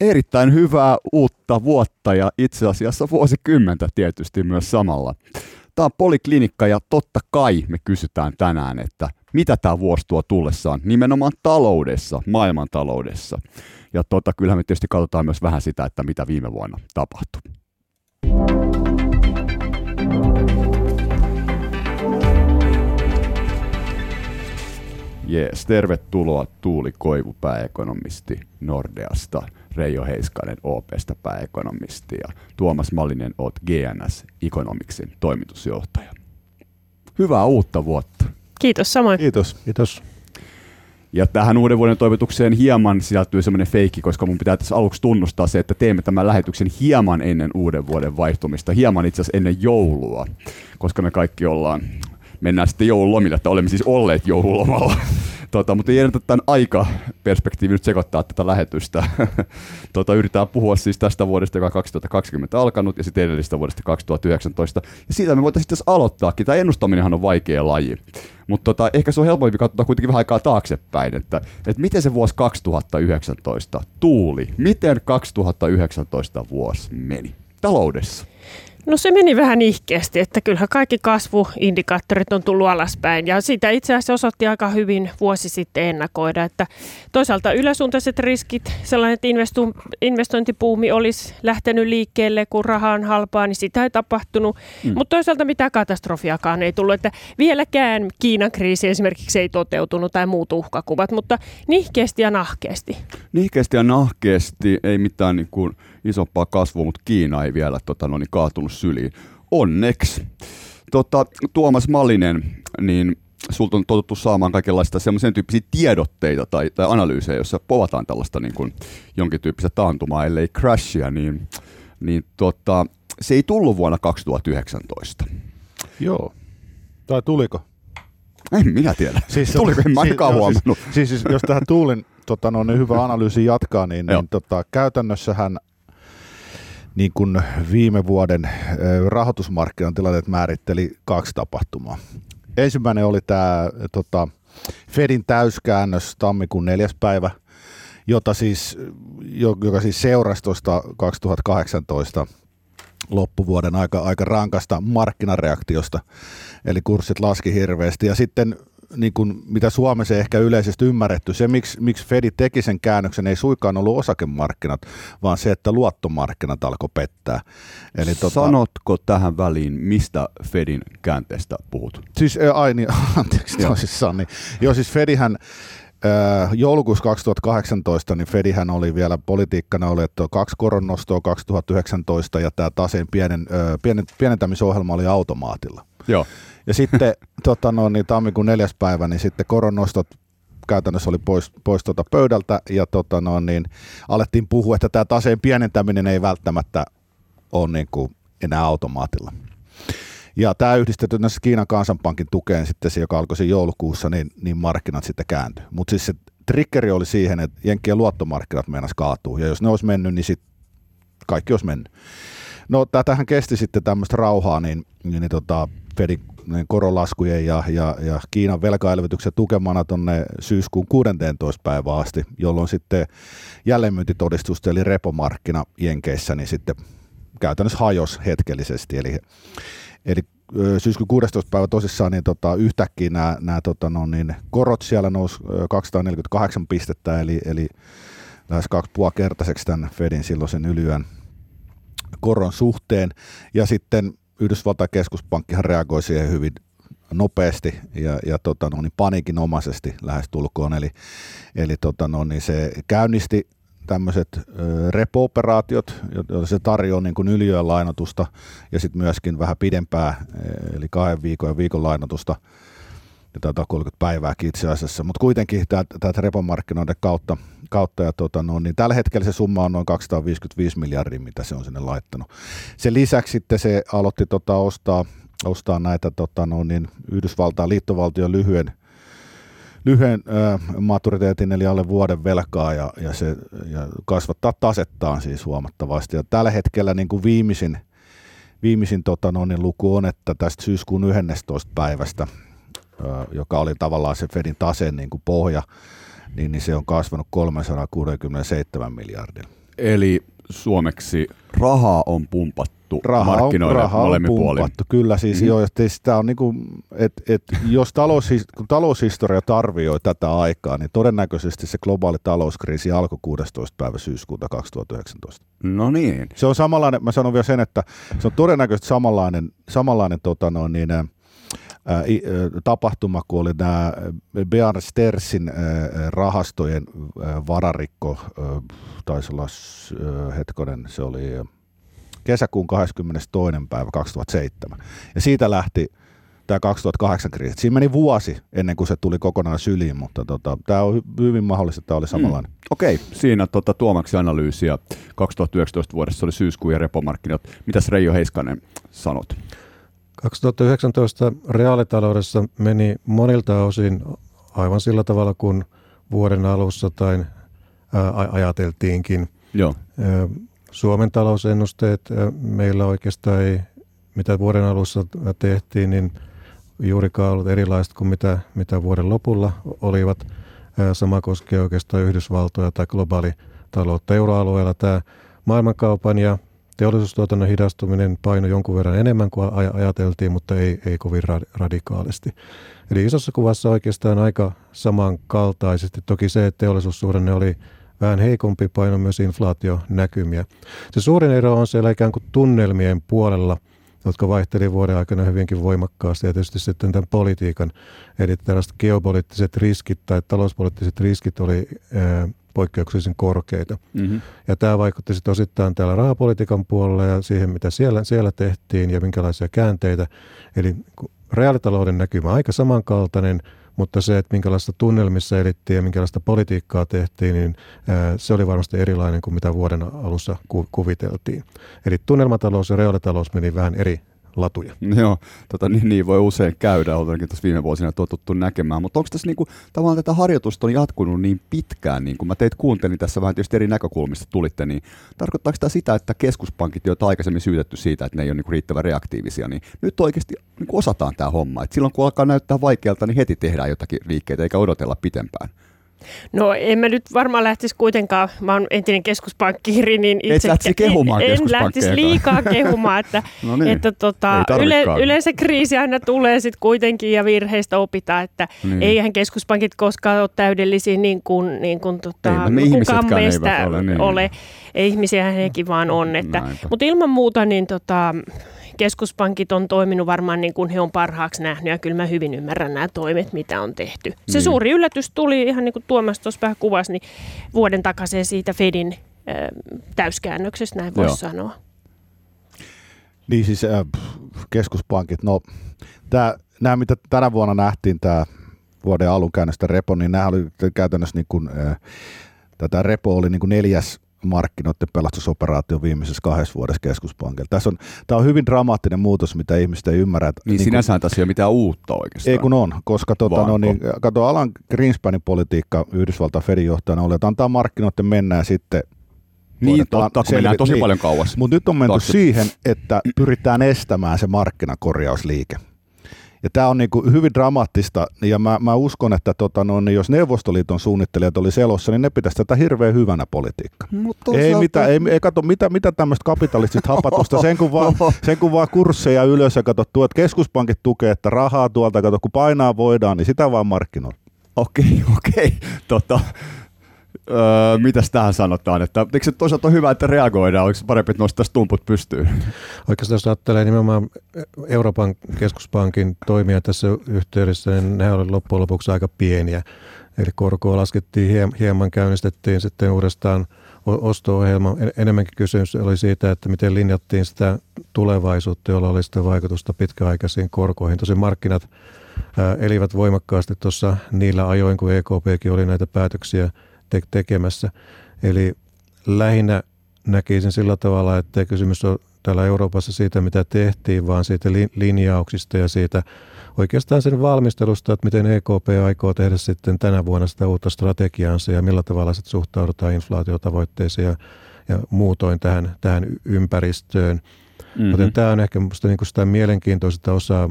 Erittäin hyvää uutta vuotta ja itse asiassa vuosikymmentä tietysti myös samalla. Tämä on Poliklinikka ja totta kai me kysytään tänään, että mitä tämä vuosi tuo tullessaan nimenomaan taloudessa, maailmantaloudessa. Ja tota, kyllähän me tietysti katsotaan myös vähän sitä, että mitä viime vuonna tapahtui. Jees, tervetuloa Tuuli Koivu, pääekonomisti Nordeasta, Reijo Heiskanen OPsta pääekonomisti ja Tuomas Mallinen oot GNS Economicsin toimitusjohtaja. Hyvää uutta vuotta. Kiitos samoin. Kiitos. Kiitos. Ja tähän uuden vuoden toivotukseen hieman sisältyy semmoinen feikki, koska mun pitää tässä aluksi tunnustaa se, että teemme tämän lähetyksen hieman ennen uuden vuoden vaihtumista, hieman itse asiassa ennen joulua, koska me kaikki ollaan, mennään sitten joululomille, että olemme siis olleet joululomalla. Tota, mutta ei ennätä tämän aikaperspektiivi nyt sekoittaa tätä lähetystä. tota, yritetään puhua siis tästä vuodesta, joka on 2020 alkanut, ja sitten edellisestä vuodesta 2019. Ja siitä me voitaisiin tässä aloittaakin. Tämä ennustaminenhan on vaikea laji. Mutta tota, ehkä se on helpompi katsoa kuitenkin vähän aikaa taaksepäin, että, että miten se vuosi 2019 tuuli, miten 2019 vuosi meni taloudessa? No se meni vähän ihkeästi, että kyllähän kaikki kasvuindikaattorit on tullut alaspäin ja sitä itse asiassa osoitti aika hyvin vuosi sitten ennakoida, että toisaalta yläsuuntaiset riskit, sellainen, että investu- investointipuumi olisi lähtenyt liikkeelle, kun raha on halpaa, niin sitä ei tapahtunut, mm. mutta toisaalta mitään katastrofiakaan ei tullut, että vieläkään Kiinan kriisi esimerkiksi ei toteutunut tai muut uhkakuvat, mutta nihkeästi ja nahkeasti. Nihkeästi ja nahkeasti, ei mitään niin kuin isompaa kasvua, mutta Kiina ei vielä tota, no, niin kaatunut syliin. Onneksi. Tota, Tuomas Malinen, niin sulta on totuttu saamaan kaikenlaista semmoisen tyyppisiä tiedotteita tai, tai analyysejä, joissa povataan tällaista niin kuin, jonkin tyyppistä taantumaa, ellei crashia, niin, niin tota, se ei tullut vuonna 2019. Joo. Tai tuliko? En minä tiedä. Siis, Tuliko, en mä siis, huomannut. Siis, siis, jos tähän Tuulin tota, no, niin hyvä analyysi jatkaa, niin, niin tota, käytännössähän niin kuin viime vuoden rahoitusmarkkinan tilanteet määritteli kaksi tapahtumaa. Ensimmäinen oli tämä tota, Fedin täyskäännös tammikuun neljäs päivä, jota siis, joka siis seurasi tuosta 2018 loppuvuoden aika, aika rankasta markkinareaktiosta, eli kurssit laski hirveästi. Ja sitten niin kuin, mitä Suomessa ei ehkä yleisesti ymmärretty, se miksi, miksi Fedi teki sen käännöksen ei suikaan ollut osakemarkkinat, vaan se, että luottomarkkinat alkoi pettää. Eli tota, Sanotko tähän väliin, mistä Fedin käänteestä puhut? Siis, ai niin, anteeksi tosissaan. Niin. Joo, siis Fedihän joulukuussa 2018 niin Fedihän oli vielä politiikkana oli, että kaksi koronnostoa 2019 ja tämä taseen pienen, pienen, pienentämisohjelma oli automaatilla. Joo. Ja sitten tota no, niin tammikuun neljäs päivä, niin sitten koronnostot käytännössä oli pois, pois tuota pöydältä ja tota no, niin alettiin puhua, että tämä taseen pienentäminen ei välttämättä ole niin kuin enää automaatilla. Ja tämä yhdistetty näissä Kiinan kansanpankin tukeen sitten se, joka alkoi joulukuussa, niin, niin markkinat sitten kääntyi. Mutta siis se triggeri oli siihen, että Jenkkien luottomarkkinat meinas kaatuu. Ja jos ne olisi mennyt, niin sitten kaikki olisi mennyt. No tätähän kesti sitten tämmöistä rauhaa, niin, niin, niin tota, Fedin korolaskujen ja, ja, ja Kiinan velkaelvytyksen tukemana tuonne syyskuun 16. päivään asti, jolloin sitten jälleenmyyntitodistusta eli repomarkkina Jenkeissä niin sitten käytännössä hajos hetkellisesti. Eli, eli syyskuun 16. päivä tosissaan niin tota, yhtäkkiä nämä, nämä tota, no, niin, korot siellä nousi 248 pistettä, eli, eli lähes kaksi kertaiseksi tämän Fedin silloisen ylyön koron suhteen. Ja sitten Yhdysvaltain keskuspankkihan reagoi siihen hyvin nopeasti ja, ja tota, no, niin paniikinomaisesti lähestulkoon. Eli, eli tota, no, niin se käynnisti tämmöiset repo-operaatiot, joita se tarjoaa niin kuin yliön lainotusta ja sitten myöskin vähän pidempää, eli kahden viikon ja viikon lainotusta ja tätä 30 päivää itse asiassa, mutta kuitenkin täältä repomarkkinoiden kautta, kautta ja tota, no, niin tällä hetkellä se summa on noin 255 miljardia, mitä se on sinne laittanut. Sen lisäksi sitten se aloitti tota, ostaa, ostaa näitä tota, no, niin Yhdysvaltain liittovaltion lyhyen, lyhyen maturiteetin eli alle vuoden velkaa ja, ja, se, ja kasvattaa tasettaan siis huomattavasti. Ja tällä hetkellä niin kuin viimeisin, viimeisin tota, no, niin luku on, että tästä syyskuun 11. päivästä joka oli tavallaan se Fedin taseen niin kuin pohja, niin, niin se on kasvanut 367 miljardin. Eli suomeksi rahaa on pumpattu raha markkinoille on, raha on molemmin puolin. pumpattu. Kyllä siis Mhm. mm-hmm. joo, että sitä on niinku, et, et, jos talous, kun taloushistoria arvioi tätä aikaa, niin todennäköisesti se globaali talouskriisi alkoi 16. päivä syyskuuta 2019. No niin. Se on samanlainen, mä sanon vielä sen, että se on todennäköisesti samanlainen, samanlainen tota noin, niin, tapahtuma, kun oli nämä Bear Stersin rahastojen vararikko, taisi olla hetkonen, se oli kesäkuun 22. päivä 2007. Ja siitä lähti tämä 2008 kriisi. Siinä meni vuosi ennen kuin se tuli kokonaan syliin, mutta tota, tämä on hy- hyvin mahdollista, että tämä oli samanlainen. Mm. Okei, siinä tota, Tuomaksi analyysiä 2019 vuodessa oli syyskuun ja repomarkkinat. Mitäs Reijo Heiskanen sanot? 2019 reaalitaloudessa meni monilta osin aivan sillä tavalla kuin vuoden alussa tai ajateltiinkin. Joo. Suomen talousennusteet meillä oikeastaan ei, mitä vuoden alussa tehtiin, niin juurikaan ollut erilaiset kuin mitä, mitä vuoden lopulla olivat. Sama koskee oikeastaan Yhdysvaltoja tai globaali taloutta euroalueella. Tämä maailmankaupan ja teollisuustuotannon hidastuminen paino jonkun verran enemmän kuin aj- ajateltiin, mutta ei, ei kovin ra- radikaalisti. Eli isossa kuvassa oikeastaan aika samankaltaisesti. Toki se, että teollisuussuhdanne oli vähän heikompi paino myös inflaationäkymiä. Se suurin ero on siellä ikään kuin tunnelmien puolella, jotka vaihteli vuoden aikana hyvinkin voimakkaasti ja tietysti sitten tämän politiikan, eli tällaiset geopoliittiset riskit tai talouspoliittiset riskit oli ää, poikkeuksellisen korkeita. Mm-hmm. Ja tämä vaikutti sitten osittain täällä rahapolitiikan puolella ja siihen, mitä siellä, siellä tehtiin ja minkälaisia käänteitä. Eli reaalitalouden näkymä aika samankaltainen, mutta se, että minkälaista tunnelmissa elittiin ja minkälaista politiikkaa tehtiin, niin se oli varmasti erilainen kuin mitä vuoden alussa ku- kuviteltiin. Eli tunnelmatalous ja reaalitalous meni vähän eri latuja. Joo, tota, niin, niin voi usein käydä, oltaankin tuossa viime vuosina totuttu näkemään, mutta onko tässä niinku, tavallaan tätä harjoitusta on jatkunut niin pitkään, niin kuin mä teitä kuuntelin tässä vähän tietysti eri näkökulmista tulitte, niin tarkoittaako tämä sitä, että keskuspankit, on aikaisemmin syytetty siitä, että ne ei ole niinku riittävän reaktiivisia, niin nyt oikeasti niinku osataan tämä homma, että silloin kun alkaa näyttää vaikealta, niin heti tehdään jotakin liikkeitä eikä odotella pitempään. No en mä nyt varmaan lähtisi kuitenkaan, mä oon entinen keskuspankkiiri, niin Et lähtisi kehumaan en keskuspankkeja. lähtisi liikaa kehumaan, että, No niin, että tota, ei yle, yleensä kriisi aina tulee sitten kuitenkin ja virheistä opitaan, että Niin. eihän keskuspankit koskaan ole täydellisiä niin kuin, niin kuin tota, Eipä me kukaan ihmisetkään meistä ole, niin. ole. Ei ihmisiä hekin vaan on. Että, mutta ilman muuta niin tota, keskuspankit on toiminut varmaan niin kuin he on parhaaksi nähnyt ja kyllä mä hyvin ymmärrän nämä toimet, mitä on tehty. Se Niin. suuri yllätys tuli ihan niin kuin Tuomas tuossa vähän kuvasi, niin vuoden takaisin siitä Fedin äh, täyskäännöksestä, näin voisi sanoa. Niin siis äh, keskuspankit, no tää, nämä mitä tänä vuonna nähtiin, tämä vuoden alun käännöstä repo, niin nämä oli käytännössä niin kuin, äh, tätä repo oli niin kuin neljäs markkinoiden pelastusoperaatio viimeisessä kahdessa vuodessa keskuspankilla. Tässä on, tämä on hyvin dramaattinen muutos, mitä ihmiset ei ymmärrä. että Niin, kuin- sinänsä tässä ei ole mitään uutta oikeastaan. ei kun on, koska tota, Vaanko? no, niin, kato Alan Greenspanin politiikka Yhdysvaltain Fedin johtajana oli, että antaa markkinoiden mennä ja sitten Niin, totta, kun mennään tosi niin. paljon kauas. Mutta nyt on menty Taakse. siihen, että pyritään estämään se markkinakorjausliike. Ja tämä on niinku hyvin dramaattista, ja mä, mä uskon, että tota, no, niin jos Neuvostoliiton suunnittelijat oli selossa, niin ne pitäisi tätä hirveän hyvänä politiikkaa. Ei, mitä, ei, ei kato, mitä, mitä tämmöistä kapitalistista hapatusta, sen kun, vaan, sen kun vaan kursseja ylös ja kato, tuot keskuspankit tukee, että rahaa tuolta, kato, kun painaa voidaan, niin sitä vaan markkinoilla. Okei, okei. Tota, öö, mitäs tähän sanotaan? Että, eikö se toisaalta ole hyvä, että reagoidaan? Oliko parempi, että nostaisi tumput pystyyn? Oikeastaan jos ajattelee nimenomaan Euroopan keskuspankin toimia tässä yhteydessä, niin ne oli loppujen lopuksi aika pieniä. Eli korkoa laskettiin hiem- hieman, käynnistettiin sitten uudestaan osto-ohjelma. En- Enemmänkin kysymys oli siitä, että miten linjattiin sitä tulevaisuutta, jolla oli sitten vaikutusta pitkäaikaisiin korkoihin. Tosin markkinat elivät voimakkaasti tuossa niillä ajoin, kun EKPkin oli näitä päätöksiä te- tekemässä. Eli lähinnä näkisin sillä tavalla, että kysymys ole täällä Euroopassa siitä, mitä tehtiin, vaan siitä li- linjauksista ja siitä oikeastaan sen valmistelusta, että miten EKP aikoo tehdä sitten tänä vuonna sitä uutta strategiaansa ja millä tavalla sitten suhtaudutaan inflaatiotavoitteisiin ja, ja muutoin tähän, tähän ympäristöön. Mm-hmm. Joten tämä on ehkä minusta niin sitä mielenkiintoista osaa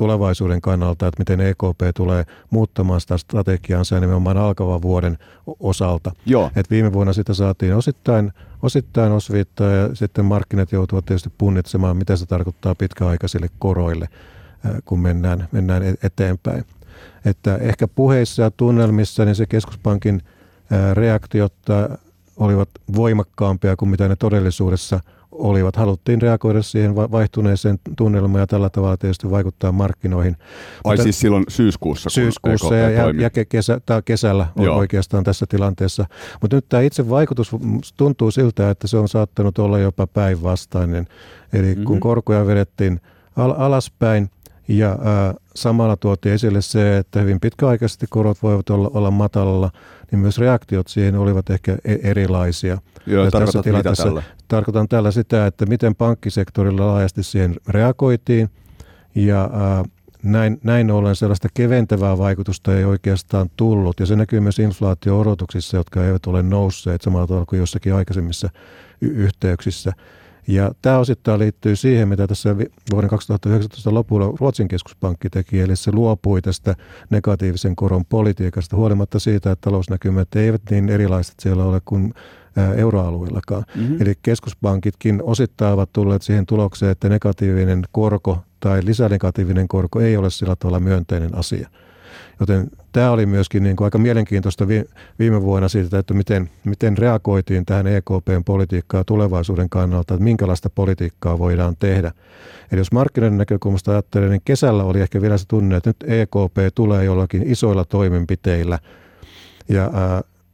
tulevaisuuden kannalta, että miten EKP tulee muuttamaan sitä strategiaansa nimenomaan alkavan vuoden osalta. Joo. Et viime vuonna sitä saatiin osittain, osittain osviittaa ja sitten markkinat joutuvat tietysti punnitsemaan, mitä se tarkoittaa pitkäaikaisille koroille, kun mennään, mennään e-, eteenpäin. Että ehkä puheissa ja tunnelmissa niin se keskuspankin reaktiot olivat voimakkaampia kuin mitä ne todellisuudessa olivat. Haluttiin reagoida siihen vaihtuneeseen tunnelmaan ja tällä tavalla tietysti vaikuttaa markkinoihin. Ai Mutta siis silloin syyskuussa? Syyskuussa ja, ja, ja kesä, tai kesällä Joo. oikeastaan tässä tilanteessa. Mutta nyt tämä itse vaikutus tuntuu siltä, että se on saattanut olla jopa päinvastainen. Eli mm-hmm. kun korkoja vedettiin al- alaspäin ja ää, samalla tuotiin esille se, että hyvin pitkäaikaisesti korot voivat olla, olla matalalla, niin myös reaktiot siihen olivat ehkä e-, erilaisia. Joo, tarkoitat mitä tällä? Tarkoitan tällä sitä, että miten pankkisektorilla laajasti siihen reagoitiin ja äh, näin, näin ollen sellaista keventävää vaikutusta ei oikeastaan tullut ja se näkyy myös inflaatio-odotuksissa, jotka eivät ole nousseet samalla tavalla kuin jossakin aikaisemmissa y- yhteyksissä. Ja tämä osittain liittyy siihen, mitä tässä vuoden 2019 lopulla Ruotsin keskuspankki teki, eli se luopui tästä negatiivisen koron politiikasta huolimatta siitä, että talousnäkymät eivät niin erilaiset siellä ole kuin euroalueellakaan. Mm-hmm. Eli keskuspankitkin osittain ovat tulleet siihen tulokseen, että negatiivinen korko tai lisänegatiivinen korko ei ole sillä tavalla myönteinen asia. Joten tämä oli myöskin niin kuin aika mielenkiintoista viime vuonna siitä, että miten, miten reagoitiin tähän EKPn politiikkaan tulevaisuuden kannalta, että minkälaista politiikkaa voidaan tehdä. Eli jos markkinoiden näkökulmasta ajattelee, niin kesällä oli ehkä vielä se tunne, että nyt EKP tulee jollakin isoilla toimenpiteillä. Ja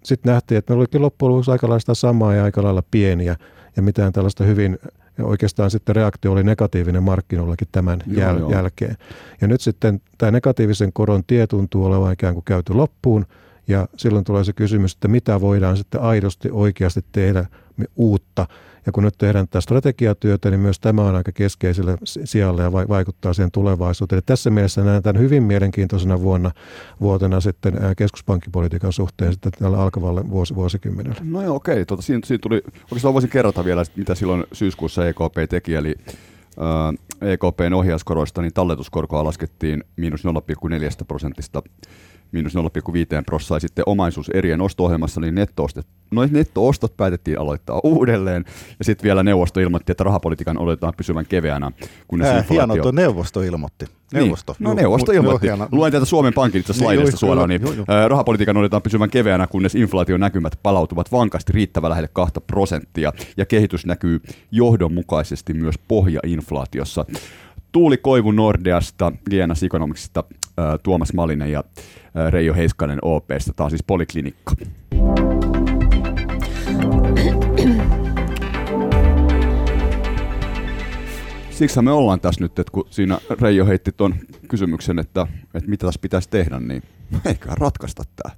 sitten nähtiin, että ne olikin loppujen lopuksi aika lailla samaa ja aika lailla pieniä ja mitään tällaista hyvin ja oikeastaan sitten reaktio oli negatiivinen markkinoillakin tämän joo, jäl- joo. jälkeen. Ja nyt sitten tämä negatiivisen koron tie tuntuu olevan ikään kuin käyty loppuun, ja silloin tulee se kysymys, että mitä voidaan sitten aidosti oikeasti tehdä uutta. Ja kun nyt tehdään tätä strategiatyötä, niin myös tämä on aika keskeisellä sijalla ja vaikuttaa siihen tulevaisuuteen. Ja tässä mielessä näen tämän hyvin mielenkiintoisena vuonna, vuotena sitten keskuspankkipolitiikan suhteen sitten tällä alkavalle vuos, vuosikymmenellä. No joo, okei. Tuota, siinä, siinä tuli, oikeastaan voisin kerrata vielä, mitä silloin syyskuussa EKP teki, eli EKPn ohjauskoroista, niin talletuskorkoa laskettiin miinus 0,4 prosentista miinus 0,5 prosenttia sitten omaisuuserien osto-ohjelmassa, niin netto-ostot, no, netto-ostot päätettiin aloittaa uudelleen. Ja sitten vielä neuvosto ilmoitti, että rahapolitiikan odotetaan pysyvän keveänä. Kunnes Ää, inflaatio... Hienoa, neuvosto ilmoitti. Neuvosto. Niin. No neuvosto ilmoitti. Joo, Luen tätä Suomen Pankin itse slaidista suoraan. Niin, rahapolitiikan odotetaan pysyvän keveänä, kunnes inflaation näkymät palautuvat vankasti riittävän lähelle 2 prosenttia. Ja kehitys näkyy johdonmukaisesti myös pohjainflaatiossa. Tuuli Koivu Nordeasta, GNS Economicsista, Tuomas Malinen ja Reijo Heiskanen OPsta. Tämä on siis poliklinikka. Siksi me ollaan tässä nyt, että kun siinä Reijo heitti tuon kysymyksen, että, että mitä tässä pitäisi tehdä, niin eikä ratkaista tämä.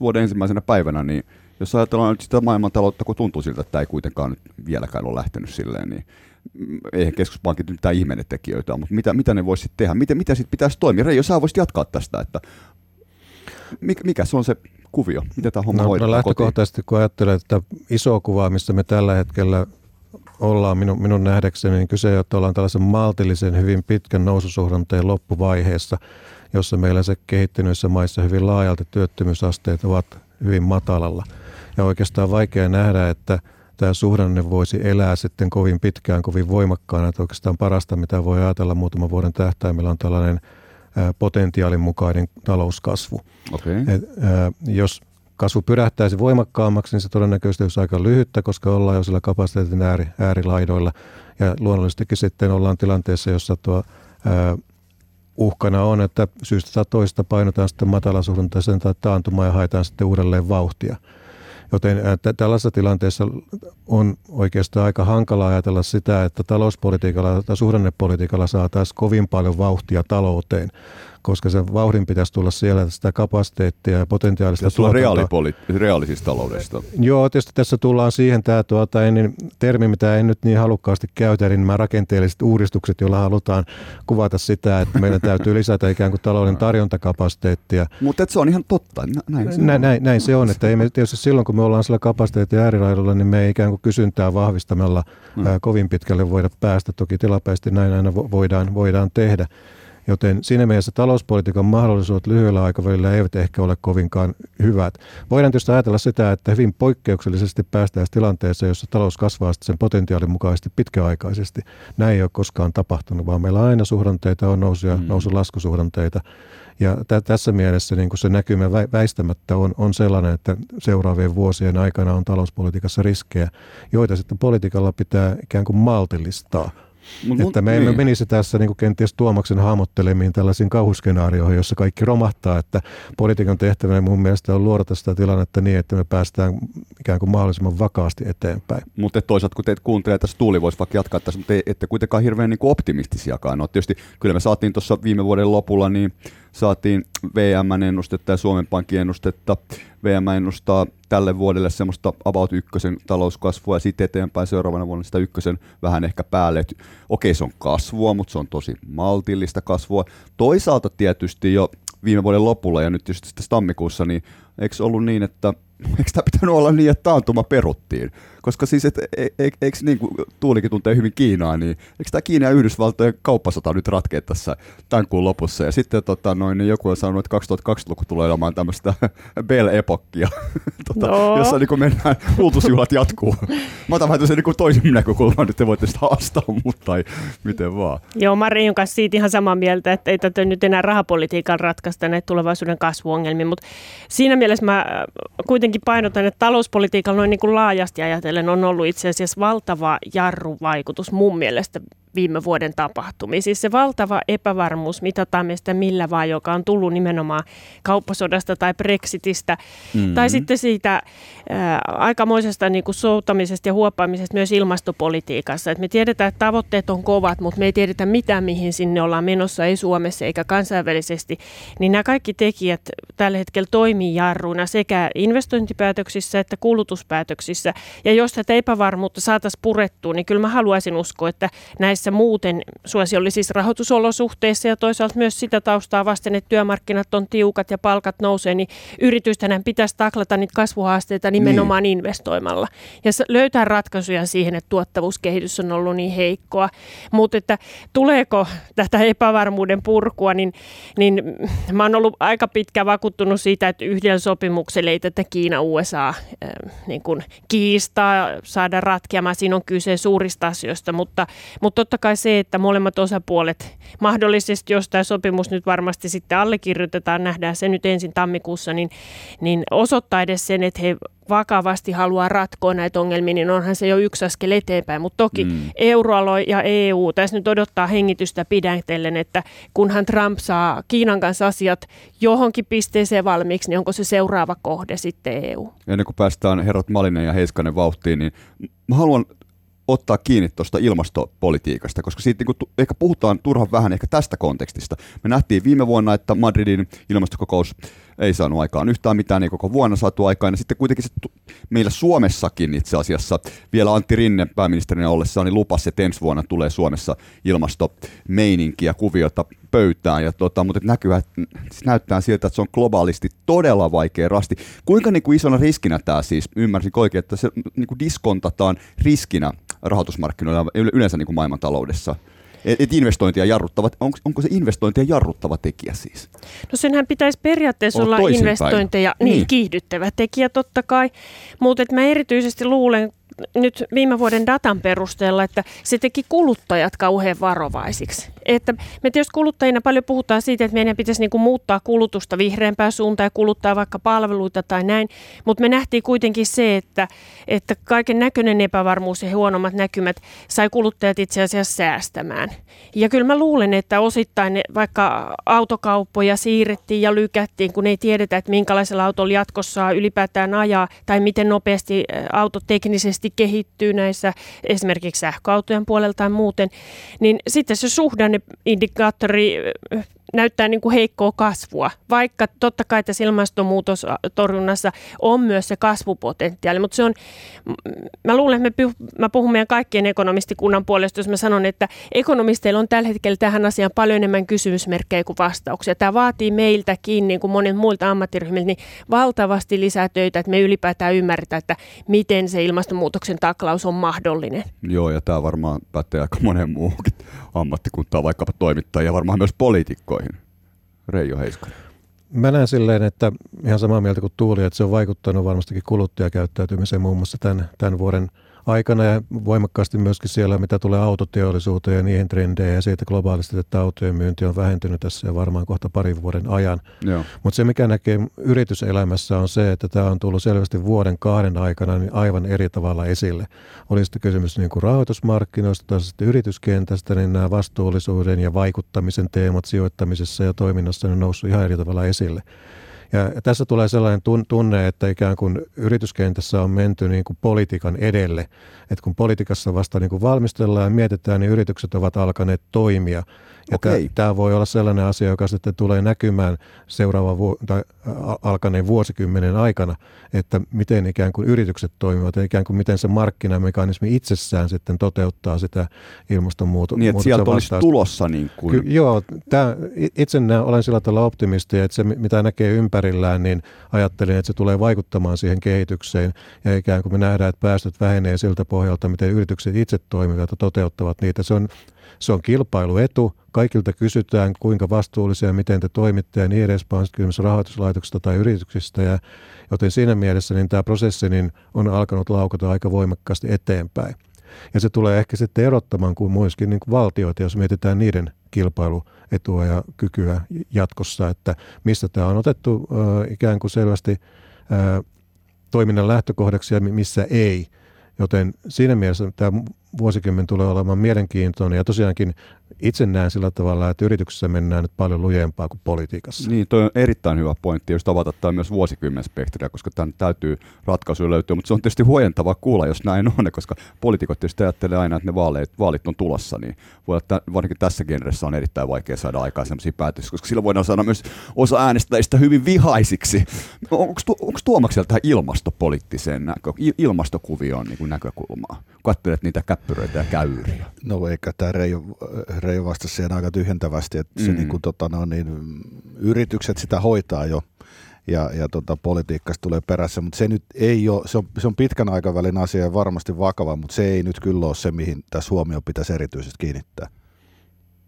Vuoden ensimmäisenä päivänä, niin jos ajatellaan nyt sitä maailmantaloutta, kun tuntuu siltä, että tämä ei kuitenkaan nyt vieläkään ole lähtenyt silleen, niin eihän keskuspankit nyt mitään ihmenetekijöitä mutta mitä, mitä ne voisi tehdä? Miten, mitä sitten pitäisi toimia? Reijo, sä voisit jatkaa tästä, että mikä, mikä se on se kuvio? Miten tämä homma no, hoidetaan no lähtökohtaisesti, kotiin? kun ajattelee että iso kuvaa, missä me tällä hetkellä ollaan minun, minun nähdäkseni, niin kyse että ollaan tällaisen maltillisen, hyvin pitkän noususuhdanteen loppuvaiheessa, jossa meillä se kehittyneissä maissa hyvin laajalti työttömyysasteet ovat hyvin matalalla. Ja oikeastaan vaikea nähdä, että tämä suhdanne voisi elää sitten kovin pitkään, kovin voimakkaana. Että oikeastaan parasta, mitä voi ajatella muutaman vuoden tähtäimellä, on tällainen potentiaalin mukainen talouskasvu. Okay. Et, ää, jos kasvu pyrähtäisi voimakkaammaksi, niin se todennäköisesti olisi aika lyhyttä, koska ollaan jo sillä kapasiteetin ääri, äärilaidoilla. Ja luonnollisestikin sitten ollaan tilanteessa, jossa tuo ää, uhkana on, että syystä tai toista painotaan sitten matalasuhdanteeseen tai taantumaan ja haetaan sitten uudelleen vauhtia. Joten t- tällaisessa tilanteessa on oikeastaan aika hankala ajatella sitä, että talouspolitiikalla tai suhdannepolitiikalla saataisiin kovin paljon vauhtia talouteen koska sen vauhdin pitäisi tulla siellä sitä kapasiteettia ja potentiaalista Pitäisi tulla reaalipoli- reaalisista taloudesta. Joo, tietysti tässä tullaan siihen tämä tuota, niin, termi, mitä en nyt niin halukkaasti käytä, eli nämä rakenteelliset uudistukset, joilla halutaan kuvata sitä, että meidän täytyy lisätä ikään kuin talouden tarjontakapasiteettia. Mutta se on ihan totta. Näin se, näin, näin, näin se on, että ei me tietysti silloin, kun me ollaan sillä kapasiteetin äärilaidolla, niin me ei ikään kuin kysyntää vahvistamalla hmm. ää, kovin pitkälle voida päästä. Toki tilapäisesti näin aina voidaan, voidaan tehdä. Joten siinä mielessä talouspolitiikan mahdollisuudet lyhyellä aikavälillä eivät ehkä ole kovinkaan hyvät. Voidaan tietysti ajatella sitä, että hyvin poikkeuksellisesti päästään tilanteeseen, jossa talous kasvaa sen potentiaalin mukaisesti pitkäaikaisesti. Näin ei ole koskaan tapahtunut, vaan meillä aina suhdanteita on nousuja, mm. nousu laskusuhdanteita. Ja t- tässä mielessä niin se näkymä väistämättä on, on sellainen, että seuraavien vuosien aikana on talouspolitiikassa riskejä, joita sitten politiikalla pitää ikään kuin maltillistaa. Mut, että me emme niin. menisi tässä niin kuin kenties Tuomaksen hahmottelemiin tällaisiin kauhuskenaarioihin, jossa kaikki romahtaa, että politiikan tehtävänä mun mielestä on luoda sitä tilannetta niin, että me päästään ikään kuin mahdollisimman vakaasti eteenpäin. Mutta toisaalta kun teitä kuuntelee tässä, Tuuli voisi vaikka jatkaa tässä, mutta ette kuitenkaan hirveän niin optimistisiakaan. No tietysti kyllä me saatiin tuossa viime vuoden lopulla niin saatiin VM-ennustetta ja Suomen Pankin ennustetta. VM ennustaa tälle vuodelle semmoista about ykkösen talouskasvua ja sitten eteenpäin seuraavana vuonna sitä ykkösen vähän ehkä päälle. Et, okei, se on kasvua, mutta se on tosi maltillista kasvua. Toisaalta tietysti jo viime vuoden lopulla ja nyt tietysti sitten tammikuussa, niin eikö ollut niin, että eikö tämä pitänyt olla niin, että taantuma peruttiin? Koska siis, et, e, e, eikö niin kuin Tuulikin tuntee hyvin Kiinaa, niin eikö tämä Kiina ja Yhdysvaltojen kauppasota nyt ratkea tässä tämän kuun lopussa? Ja sitten tota, noin, niin joku on sanonut, että 2020-luku tulee olemaan tämmöistä Bell-epokkia, tota, no. jossa niin kuin mennään, kulutusjuhlat jatkuu. Mä otan vähän niin toisen näkökulman, nyt te voitte sitä haastaa mutta tai miten vaan. Joo, Marin kanssa siitä ihan samaa mieltä, että ei tätä nyt enää rahapolitiikan ratkaista näitä tulevaisuuden kasvuongelmia, mutta siinä mielessä mä kuitenkin painotan, että talouspolitiikalla noin niin kuin laajasti ajatellen on ollut itse asiassa valtava jarruvaikutus mun mielestä viime vuoden tapahtumia. Siis se valtava epävarmuus, mitataan meistä millä vaan, joka on tullut nimenomaan kauppasodasta tai Brexitistä, mm-hmm. tai sitten siitä ää, aikamoisesta niin kuin soutamisesta ja huoppaamisesta myös ilmastopolitiikassa. Et me tiedetään, että tavoitteet on kovat, mutta me ei tiedetä mitä, mihin sinne ollaan menossa, ei Suomessa eikä kansainvälisesti. Niin nämä kaikki tekijät tällä hetkellä toimii jarruina sekä investointipäätöksissä että kulutuspäätöksissä. Ja jos tätä epävarmuutta saataisiin purettua, niin kyllä mä haluaisin uskoa, että näissä näissä muuten suosiollisissa rahoitusolosuhteissa ja toisaalta myös sitä taustaa vasten, että työmarkkinat on tiukat ja palkat nousee, niin yritysten pitäisi taklata niitä kasvuhaasteita nimenomaan niin. investoimalla ja löytää ratkaisuja siihen, että tuottavuuskehitys on ollut niin heikkoa. Mutta että tuleeko tätä epävarmuuden purkua, niin, niin mä oon ollut aika pitkä vakuuttunut siitä, että yhdellä sopimuksella ei tätä Kiina-USA äh, niin kuin kiistaa saada ratkeamaan. Siinä on kyse suurista asioista, mutta, mutta totta kai se, että molemmat osapuolet mahdollisesti, jos tämä sopimus nyt varmasti sitten allekirjoitetaan, nähdään se nyt ensin tammikuussa, niin, niin osoittaa edes sen, että he vakavasti haluaa ratkoa näitä ongelmia, niin onhan se jo yksi askel eteenpäin. Mutta toki mm. euroalue ja EU tässä nyt odottaa hengitystä pidätellen, että kunhan Trump saa Kiinan kanssa asiat johonkin pisteeseen valmiiksi, niin onko se seuraava kohde sitten EU? Ennen kuin päästään herrat Malinen ja Heiskanen vauhtiin, niin mä haluan ottaa kiinni tuosta ilmastopolitiikasta, koska siitä niin ehkä puhutaan turhan vähän ehkä tästä kontekstista. Me nähtiin viime vuonna, että Madridin ilmastokokous ei saanut aikaan yhtään mitään, niin koko vuonna saatu aikaan. Ja sitten kuitenkin se, meillä Suomessakin itse asiassa vielä Antti Rinne pääministerinä ollessaan niin lupasi, että ensi vuonna tulee Suomessa ilmastomeininkiä, kuviota pöytään. Ja tota, mutta näkyy, siis näyttää siltä, että se on globaalisti todella vaikea rasti. Kuinka niin kuin isona riskinä tämä siis, ymmärsin oikein, että se niin kuin diskontataan riskinä rahoitusmarkkinoilla yleensä niin kuin maailmantaloudessa? Et investointia jarruttavat, onko, onko se investointia jarruttava tekijä siis? No senhän pitäisi periaatteessa olla investointeja, niin, niin kiihdyttävä tekijä totta kai, mutta mä erityisesti luulen, nyt viime vuoden datan perusteella, että se teki kuluttajat kauhean varovaisiksi. Että me tietysti kuluttajina paljon puhutaan siitä, että meidän pitäisi niin kuin muuttaa kulutusta vihreämpään suuntaan ja kuluttaa vaikka palveluita tai näin, mutta me nähtiin kuitenkin se, että, että kaiken näköinen epävarmuus ja huonommat näkymät sai kuluttajat itse asiassa säästämään. Ja kyllä mä luulen, että osittain vaikka autokauppoja siirrettiin ja lykättiin, kun ei tiedetä, että minkälaisella autolla jatkossa ylipäätään ajaa tai miten nopeasti auto teknisesti kehittyy näissä esimerkiksi sähköautojen puolella tai muuten, niin sitten se suhdanneindikaattori näyttää niin kuin heikkoa kasvua, vaikka totta kai tässä ilmastonmuutostorjunnassa on myös se kasvupotentiaali, mutta se on, mä luulen, että mä puhun meidän kaikkien ekonomistikunnan puolesta, jos mä sanon, että ekonomisteilla on tällä hetkellä tähän asiaan paljon enemmän kysymysmerkkejä kuin vastauksia. Tämä vaatii meiltäkin, niin kuin monilta muilta ammattiryhmiltä, niin valtavasti lisää töitä, että me ylipäätään ymmärretään, että miten se ilmastonmuutoksen taklaus on mahdollinen. Joo, ja tämä varmaan pätee aika monen muuhunkin ammattikunta vaikuttaa vaikkapa toimittajia varmaan myös poliitikkoihin? Reijo Heiskanen. Mä näen silleen, että ihan samaa mieltä kuin Tuuli, että se on vaikuttanut varmastikin kuluttajakäyttäytymiseen muun muassa tämän, tämän vuoden – aikana ja voimakkaasti myöskin siellä, mitä tulee autoteollisuuteen ja niihin trendeihin ja siitä globaalisti, että autojen myynti on vähentynyt tässä jo varmaan kohta parin vuoden ajan. Mutta se, mikä näkee yrityselämässä on se, että tämä on tullut selvästi vuoden kahden aikana niin aivan eri tavalla esille. Oli sitten kysymys niin kuin rahoitusmarkkinoista tai sitten yrityskentästä, niin nämä vastuullisuuden ja vaikuttamisen teemat sijoittamisessa ja toiminnassa on noussut ihan eri tavalla esille. Ja tässä tulee sellainen tunne, että ikään kuin yrityskentässä on menty niin kuin politiikan edelle. Että kun politiikassa vasta niin kuin valmistellaan ja mietitään, niin yritykset ovat alkaneet toimia. Ja okay. tämä voi olla sellainen asia, joka sitten tulee näkymään seuraavan vu- tai alkaneen vuosikymmenen aikana, että miten ikään kuin yritykset toimivat ja ikään kuin miten se markkinamekanismi itsessään sitten toteuttaa sitä ilmastonmuutosta. Niin, että sieltä olisi tulossa niin kuin... Ky- joo, tämä, itse näen, olen sillä tavalla optimisti, että se mitä näkee ympärillään, niin ajattelin, että se tulee vaikuttamaan siihen kehitykseen ja ikään kuin me nähdään, että päästöt vähenee siltä pohjalta, miten yritykset itse toimivat ja toteuttavat niitä. Se on se on kilpailuetu. Kaikilta kysytään, kuinka vastuullisia, miten te toimitte ja niin edespäin, kysymys rahoituslaitoksista tai yrityksistä. Ja, joten siinä mielessä niin tämä prosessi niin on alkanut laukata aika voimakkaasti eteenpäin. Ja se tulee ehkä sitten erottamaan kuin muiskin niin kuin valtioita, jos mietitään niiden kilpailuetua ja kykyä jatkossa, että mistä tämä on otettu ikään kuin selvästi toiminnan lähtökohdaksi ja missä ei. Joten siinä mielessä tämä vuosikymmen tulee olemaan mielenkiintoinen ja tosiaankin itse näen sillä tavalla, että yrityksessä mennään nyt paljon lujempaa kuin politiikassa. Niin, toi on erittäin hyvä pointti, jos tavata tämä myös vuosikymmen spektriä, koska tämän täytyy ratkaisu löytyä, mutta se on tietysti huojentavaa kuulla, jos näin on, koska poliitikot tietysti ajattelee aina, että ne vaalit, vaalit on tulossa, niin voi olla, varsinkin tässä genressä on erittäin vaikea saada aikaan sellaisia päätöksiä, koska silloin voidaan saada myös osa äänestäjistä hyvin vihaisiksi. Onko, onko Tuomaksella tähän ilmastopoliittiseen näkö, ilmastokuvioon niin kuin näkökulmaa? Katselet niitä käppyröitä ja käyriä. No eikä tämä Reijo, Reijo vastasi siihen aika tyhjentävästi, että mm. se niin kuin, tota, no, niin, yritykset sitä hoitaa jo ja, ja tota, politiikasta tulee perässä, mutta se nyt ei ole, se on, se on pitkän aikavälin asia ja varmasti vakava, mutta se ei nyt kyllä ole se, mihin tässä huomio pitäisi erityisesti kiinnittää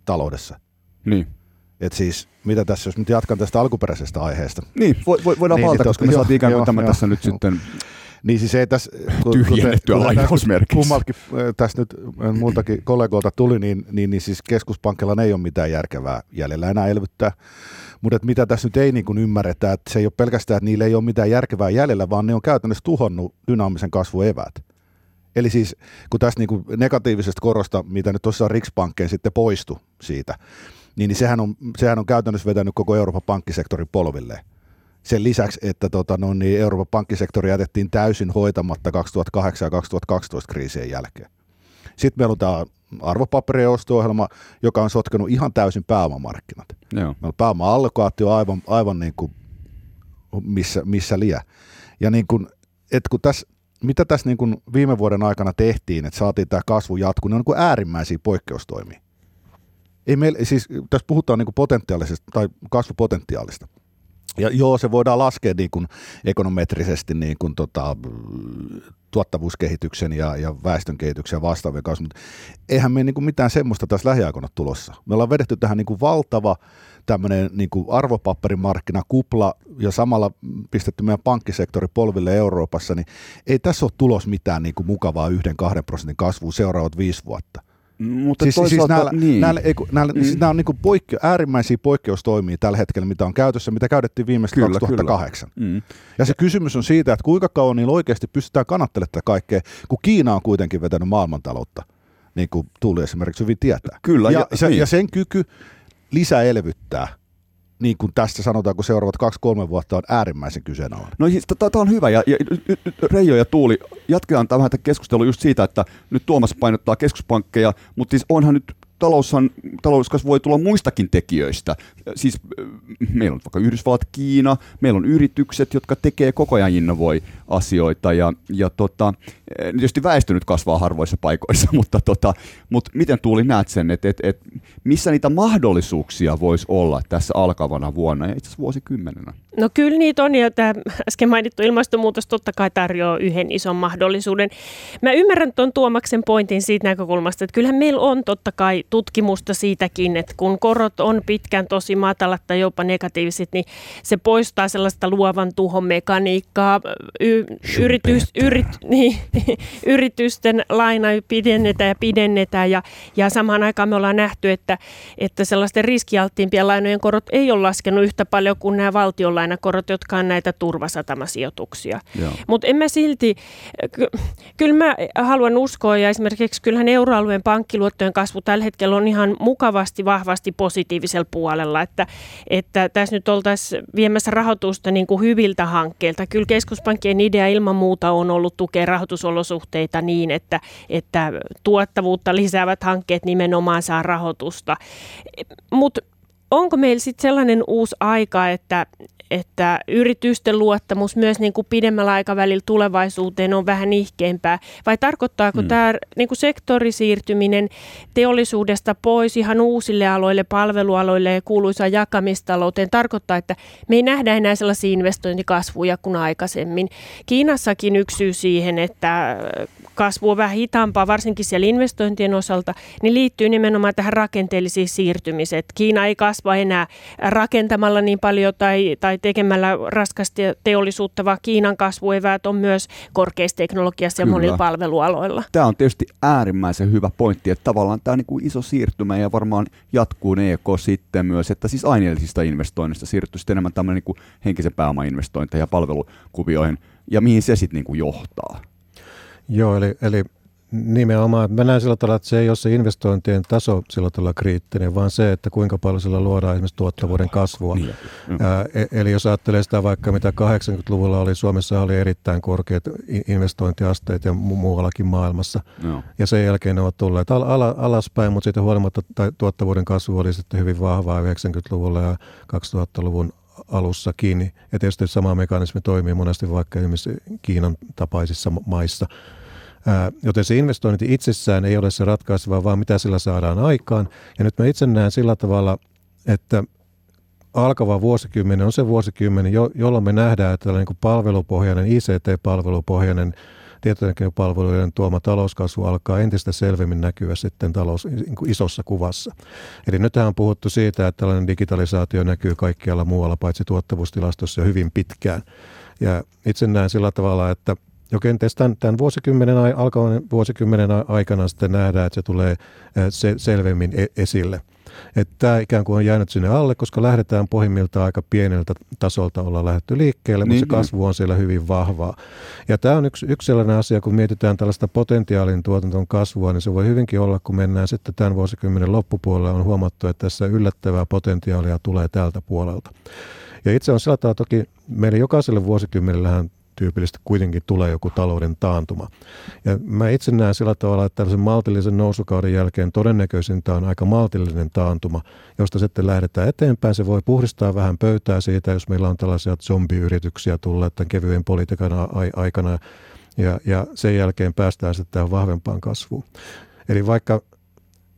taloudessa. Niin. Et siis, mitä tässä, jos nyt jatkan tästä alkuperäisestä aiheesta. Niin, vo, vo, voidaan niin, palata, koska me saatiin ikään kuin tämä tässä nyt sitten niin siis ei tässä... Tyhjennettyä lainausmerkissä. Kummaltakin tässä nyt muiltakin kollegoilta tuli, niin, niin, niin siis keskuspankilla ei ole mitään järkevää jäljellä enää elvyttää. Mutta mitä tässä nyt ei niin kuin ymmärretä, että se ei ole pelkästään, että niillä ei ole mitään järkevää jäljellä, vaan ne on käytännössä tuhonnut dynaamisen kasvun eväät. Eli siis kun tässä niin kuin negatiivisesta korosta, mitä nyt tuossa Riksbankkeen sitten poistu siitä, niin, niin sehän, on, sehän on käytännössä vetänyt koko Euroopan pankkisektorin polvilleen sen lisäksi, että tota, no, niin Euroopan pankkisektori jätettiin täysin hoitamatta 2008 ja 2012 kriisien jälkeen. Sitten meillä on tämä arvopaperien osto-ohjelma, joka on sotkenut ihan täysin pääomamarkkinat. Joo. Meillä on pääoma-allokaatio aivan, aivan niin kuin missä, missä liä. Ja niin kuin, et kun tässä, mitä tässä niin kuin viime vuoden aikana tehtiin, että saatiin tämä kasvu jatkuu, ne on niin kuin äärimmäisiä poikkeustoimia. Ei meillä, siis tässä puhutaan niin kuin potentiaalisesta tai kasvupotentiaalista. Ja joo, se voidaan laskea niin kuin ekonometrisesti niin kuin tota, tuottavuuskehityksen ja, ja väestönkehityksen ja vastaavien kanssa, mutta eihän me niin kuin mitään semmoista tässä lähiaikoina tulossa. Me ollaan vedetty tähän niin kuin valtava tämmöinen niin kuin arvopaperimarkkinakupla ja samalla pistetty meidän pankkisektori polville Euroopassa, niin ei tässä ole tulos mitään niin kuin mukavaa yhden kahden prosentin kasvua seuraavat viisi vuotta. Mutta siis, siis näillä, niin. näillä, ei, näillä, mm. siis nämä on niin poikkeu, äärimmäisiä poikkeustoimia tällä hetkellä, mitä on käytössä, mitä käytettiin viimeistä kyllä, 2008. Kyllä. Mm. Ja se kysymys on siitä, että kuinka kauan niillä oikeasti pystytään kannattelemaan tätä kaikkea, kun Kiina on kuitenkin vetänyt maailmantaloutta, niin kuin Tuuli esimerkiksi hyvin tietää. Kyllä. Ja, ja, se, niin. ja sen kyky lisäelvyttää – niin kuin tässä sanotaan, kun seuraavat kaksi-kolme vuotta on äärimmäisen kyseenalainen. No siis, tämä on hyvä, ja, ja Reijo ja Tuuli, jatketaan vähän tätä keskustelua just siitä, että nyt Tuomas painottaa keskuspankkeja, mutta siis onhan nyt taloushan, talouskasvu voi tulla muistakin tekijöistä. Siis äh, meillä on vaikka Yhdysvallat, Kiina, meillä on yritykset, jotka tekee koko ajan innovoi asioita ja, ja tota, äh, tietysti väestö nyt kasvaa harvoissa paikoissa, mutta, tota, mutta miten Tuuli näet sen, että et, et, missä niitä mahdollisuuksia voisi olla tässä alkavana vuonna ja itse asiassa vuosikymmenenä? No kyllä niitä on ja tämä äsken mainittu ilmastonmuutos totta kai tarjoaa yhden ison mahdollisuuden. Mä ymmärrän tuon Tuomaksen pointin siitä näkökulmasta, että kyllähän meillä on totta kai tutkimusta siitäkin, että kun korot on pitkään tosi matalat tai jopa negatiiviset, niin se poistaa sellaista luovan tuhon mekaniikkaa. Y- yritys, yrit, niin, yritysten laina pidennetään ja pidennetään ja, ja samaan aikaan me ollaan nähty, että, että sellaisten riskialttiimpien lainojen korot ei ole laskenut yhtä paljon kuin nämä valtionlainakorot, jotka on näitä turvasatamasijoituksia. Mutta en mä silti, ky- kyllä mä haluan uskoa ja esimerkiksi kyllähän euroalueen pankkiluottojen kasvu tällä hetkellä on ihan mukavasti, vahvasti positiivisella puolella, että, että tässä nyt oltaisiin viemässä rahoitusta niin kuin hyviltä hankkeilta. Kyllä keskuspankkien idea ilman muuta on ollut tukea rahoitusolosuhteita niin, että, että tuottavuutta lisäävät hankkeet nimenomaan saa rahoitusta. Mutta onko meillä sitten sellainen uusi aika, että, että yritysten luottamus myös niin kuin pidemmällä aikavälillä tulevaisuuteen on vähän nihkeämpää? Vai tarkoittaako mm. tämä niin kuin sektorisiirtyminen teollisuudesta pois ihan uusille aloille, palvelualoille ja kuuluisaan jakamistalouteen? Tarkoittaa, että me ei nähdä enää sellaisia investointikasvuja kuin aikaisemmin. Kiinassakin yksi syy siihen, että kasvu on vähän hitaampaa, varsinkin siellä investointien osalta, niin liittyy nimenomaan tähän rakenteellisiin siirtymiseen. Kiina ei kasva enää rakentamalla niin paljon tai, tai tekemällä raskasta teollisuutta, vaan Kiinan kasvueväät on myös korkeassa teknologiassa ja Kyllä. monilla palvelualoilla. Tämä on tietysti äärimmäisen hyvä pointti, että tavallaan tämä on niin kuin iso siirtymä ja varmaan jatkuu EK sitten myös, että siis aineellisista investoinnista siirtyy sitten enemmän tämmöinen niin kuin henkisen pääoman investointeja ja palvelukuvioihin ja mihin se sitten niin johtaa. Joo, eli, eli nimenomaan. Mä näen sillä tavalla, että se ei ole se investointien taso sillä tavalla kriittinen, vaan se, että kuinka paljon sillä luodaan esimerkiksi tuottavuuden kasvua. Niin, Ää, e, eli jos ajattelee sitä vaikka, mitä 80-luvulla oli, Suomessa oli erittäin korkeat investointiasteet ja mu- muuallakin maailmassa. No. Ja sen jälkeen ne ovat tulleet al- al- alaspäin, mutta sitten huolimatta tuottavuuden kasvu oli sitten hyvin vahvaa 90-luvulla ja 2000-luvun alussa kiinni. Ja tietysti sama mekanismi toimii monesti vaikka esimerkiksi Kiinan tapaisissa maissa. Joten se investointi itsessään ei ole se ratkaiseva, vaan mitä sillä saadaan aikaan. Ja nyt mä itse näen sillä tavalla, että alkava vuosikymmenen on se vuosikymmenen, jo, jolloin me nähdään, että tällainen niin palvelupohjainen, ICT-palvelupohjainen tietotekniikkapalveluiden tuoma talouskasvu alkaa entistä selvemmin näkyä sitten talous, niin isossa kuvassa. Eli nyt on puhuttu siitä, että tällainen digitalisaatio näkyy kaikkialla muualla paitsi tuottavuustilastossa hyvin pitkään. Ja itse näen sillä tavalla, että jo kenties tämän, tämän vuosikymmenen, alkavan vuosikymmenen aikana sitten nähdään, että se tulee se, selvemmin e, esille – että tämä ikään kuin on jäänyt sinne alle, koska lähdetään pohjimmiltaan aika pieneltä tasolta olla lähdetty liikkeelle, niin, mutta se niin. kasvu on siellä hyvin vahvaa. Ja tämä on yksi, yksi sellainen asia, kun mietitään tällaista potentiaalin tuotanton kasvua, niin se voi hyvinkin olla, kun mennään sitten tämän vuosikymmenen loppupuolelle, on huomattu, että tässä yllättävää potentiaalia tulee tältä puolelta. Ja itse on sillä tavalla toki meille jokaiselle vuosikymmenellähän tyypillisesti kuitenkin tulee joku talouden taantuma. Ja mä itse näen sillä tavalla, että tällaisen maltillisen nousukauden jälkeen todennäköisintä on aika maltillinen taantuma, josta sitten lähdetään eteenpäin. Se voi puhdistaa vähän pöytää siitä, jos meillä on tällaisia zombiyrityksiä tulleet tämän kevyen politiikan aikana, ja, ja sen jälkeen päästään sitten tähän vahvempaan kasvuun. Eli vaikka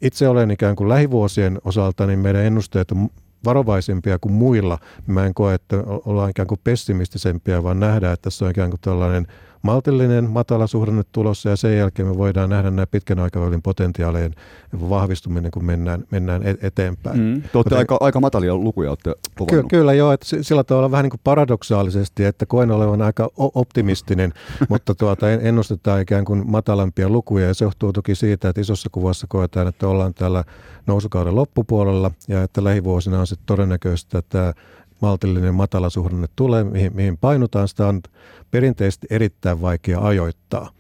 itse olen ikään kuin lähivuosien osalta, niin meidän ennusteet on varovaisempia kuin muilla. Mä en koe, että ollaan ikään kuin pessimistisempiä, vaan nähdään, että tässä on ikään kuin tällainen maltillinen matala suhdanne tulossa ja sen jälkeen me voidaan nähdä nämä pitkän aikavälin potentiaalien vahvistuminen, kun mennään, mennään e-, eteenpäin. Mm. Te olette aika, aika matalia lukuja olette ky- Kyllä joo, että sillä tavalla vähän niin kuin paradoksaalisesti, että koen olevan aika optimistinen, mutta tuota, ennustetaan ikään kuin matalampia lukuja ja se johtuu toki siitä, että isossa kuvassa koetaan, että ollaan täällä nousukauden loppupuolella ja että lähivuosina on sitten todennäköistä, että maltillinen matalasuhdanne tulee, mihin, mihin painutaan, sitä on perinteisesti erittäin vaikea ajoittaa.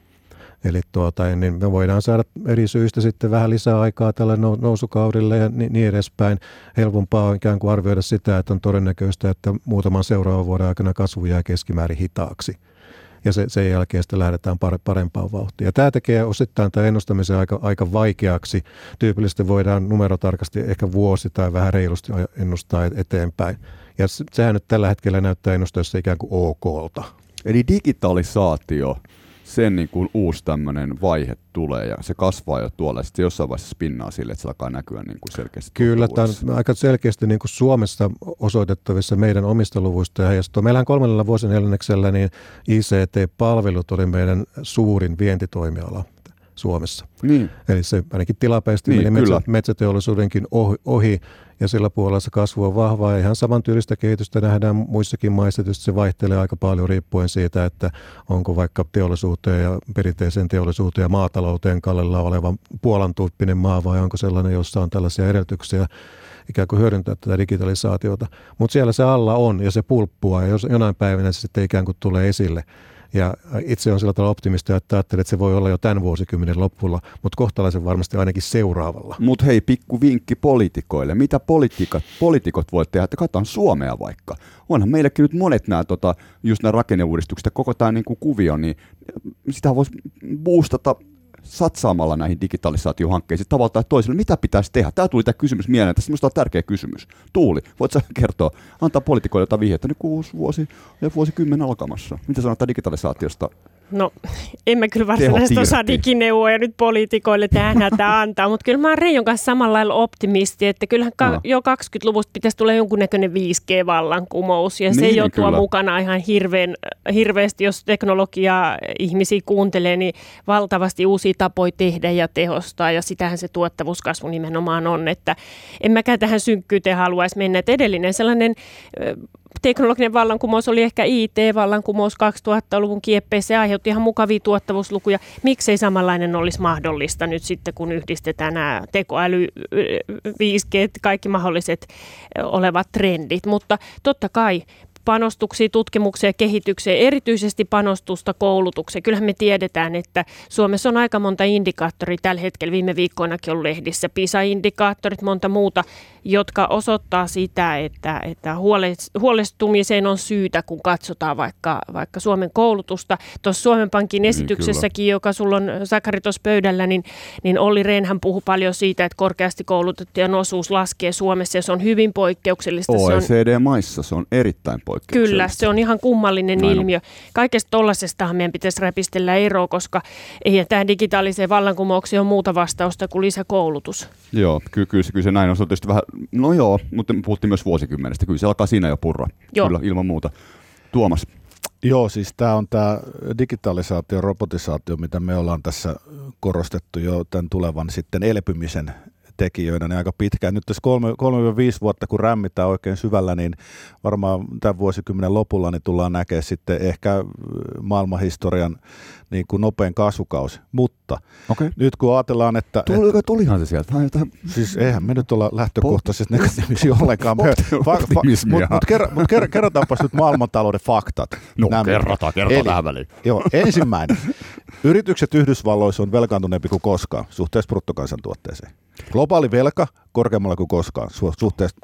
Eli tuota, niin me voidaan saada eri syistä sitten vähän lisää aikaa tälle nousukaudelle ja niin, edespäin. Helpompaa on ikään kuin arvioida sitä, että on todennäköistä, että muutaman seuraavan vuoden aikana kasvu jää keskimäärin hitaaksi. Ja se, sen jälkeen sitten lähdetään parempaan vauhtiin. Ja tämä tekee osittain tämän ennustamisen aika, aika vaikeaksi. Tyypillisesti voidaan numerotarkasti ehkä vuosi tai vähän reilusti ennustaa eteenpäin. Ja sehän nyt tällä hetkellä näyttää ennusteessa ikään kuin okolta. Eli digitalisaatio, sen niin kuin uusi tämmöinen vaihe tulee ja se kasvaa jo tuolla ja sitten jossain vaiheessa spinnaa sille, että se alkaa näkyä niin kuin selkeästi. Kyllä, tämä on aika selkeästi niin kuin Suomessa osoitettavissa meidän omista luvuista ja heijastuu. Meillähän kolmannella vuosineljänneksellä niin ICT-palvelut oli meidän suurin vientitoimiala Suomessa. Niin. Eli se ainakin tilapäisesti Niin, meni kyllä. metsä, metsäteollisuudenkin ohi, ohi, ja sillä puolella se kasvu on vahvaa. Ja ihan samantyylistä kehitystä nähdään muissakin maissa. Tietysti se vaihtelee aika paljon riippuen siitä, että onko vaikka teollisuuteen ja perinteiseen teollisuuteen ja maatalouteen kallella oleva Puolan tyyppinen maa vai onko sellainen, jossa on tällaisia edellytyksiä ikään kuin hyödyntää tätä digitalisaatiota. Mutta siellä se alla on ja se pulppua ja jos jonain päivänä se sitten ikään kuin tulee esille. Ja itse on sillä tavalla optimista, että ajattelen, että se voi olla jo tämän vuosikymmenen loppulla, mutta kohtalaisen varmasti ainakin seuraavalla. Mutta hei, pikku vinkki poliitikoille. Mitä poliitikot, poliitikot voi tehdä? Että katsotaan Suomea vaikka. Onhan meillekin nyt monet nämä, tota, just nämä rakenneuudistukset koko tämä niinku kuvio, niin sitä voisi boostata satsaamalla näihin digitalisaatiohankkeisiin tavalla tai toisella. Mitä pitäisi tehdä? Tämä tuli tämä kysymys mieleen. Tässä minusta on tärkeä kysymys. Tuuli, voit sä kertoa, antaa poliitikoille jotain vihjettä, nyt kuusi vuosi ja vuosikymmen alkamassa. Mitä sanotaan digitalisaatiosta? No, en mä kyllä varsinaisesti osaa digineuvoja nyt poliitikoille tähän hätään antaa, mutta kyllä mä oon Reijon kanssa samalla lailla optimisti, että kyllähän ka- No. jo 20-luvusta pitäisi tulla jonkunnäköinen 5G-vallankumous, ja se Niin, jo niin, tuo mukana ihan hirveän, hirveästi, jos teknologiaa ihmisiä kuuntelee, niin valtavasti uusia tapoja tehdä ja tehostaa, ja sitähän se tuottavuuskasvu nimenomaan on, että en mäkään tähän synkkyyteen haluaisi mennä, että edellinen sellainen teknologinen vallankumous oli ehkä IT-vallankumous 2000-luvun kieppeessä. Se aiheutti ihan mukavia tuottavuuslukuja. Miksei samanlainen olisi mahdollista nyt sitten, kun yhdistetään nämä tekoäly, 5G, kaikki mahdolliset olevat trendit. Mutta totta kai panostuksia tutkimukseen ja kehitykseen, erityisesti panostusta koulutukseen. Kyllähän me tiedetään, että Suomessa on aika monta indikaattoria tällä hetkellä, viime viikkoinakin ollut lehdissä, PISA-indikaattorit, monta muuta, jotka osoittaa sitä, että, että huoles- huolestumiseen on syytä, kun katsotaan vaikka, vaikka Suomen koulutusta. Tuossa Suomen Pankin esityksessäkin, joka sulla on Sakari tuossa pöydällä, niin, niin Olli Rehnhän puhui paljon siitä, että korkeasti koulutettujen osuus laskee Suomessa ja se on hyvin poikkeuksellista. Se on, OECD-maissa se on erittäin poikkeuksellista. Kyllä, se on ihan kummallinen Näin on. ilmiö. Kaikesta tollasestahan meidän pitäisi räpistellä eroa, koska ei tähän digitaaliseen vallankumoukseen ole muuta vastausta kuin lisäkoulutus. Joo, ky- kyllä, se- kyllä se näin on. Se on tietysti vähän, no joo, mutta me puhuttiin myös vuosikymmenestä. Kyllä se alkaa siinä jo purra. Joo. Kyllä, ilman muuta. Tuomas, Joo, siis tämä on tämä digitalisaatio, robotisaatio, mitä me ollaan tässä korostettu jo tämän tulevan sitten elpymisen tekijöinä niin aika pitkään. Nyt tässä kolme- 3-5 vuotta, kun rämmitään oikein syvällä, niin varmaan tämän vuosikymmenen lopulla niin tullaan näkemään sitten ehkä maailmanhistorian niin kuin nopein kasvukausi. Mutta. Okay. nyt kun ajatellaan, että, Tuli, tulihan se sieltä. Jotain Siis eihän me nyt olla lähtökohtaisesti negatiivisia ollenkaan. Mutta mut, kerro, mut ker, kerrotaanpas nyt maailmantalouden faktat. No Nämä- kerrotaan, kerrotaan Eli- tähän väliin. Joo, ensimmäinen. Yritykset Yhdysvalloissa on velkaantuneempi kuin koskaan suhteessa bruttokansantuotteeseen. Globaali velka korkeammalla kuin koskaan su- suhteessa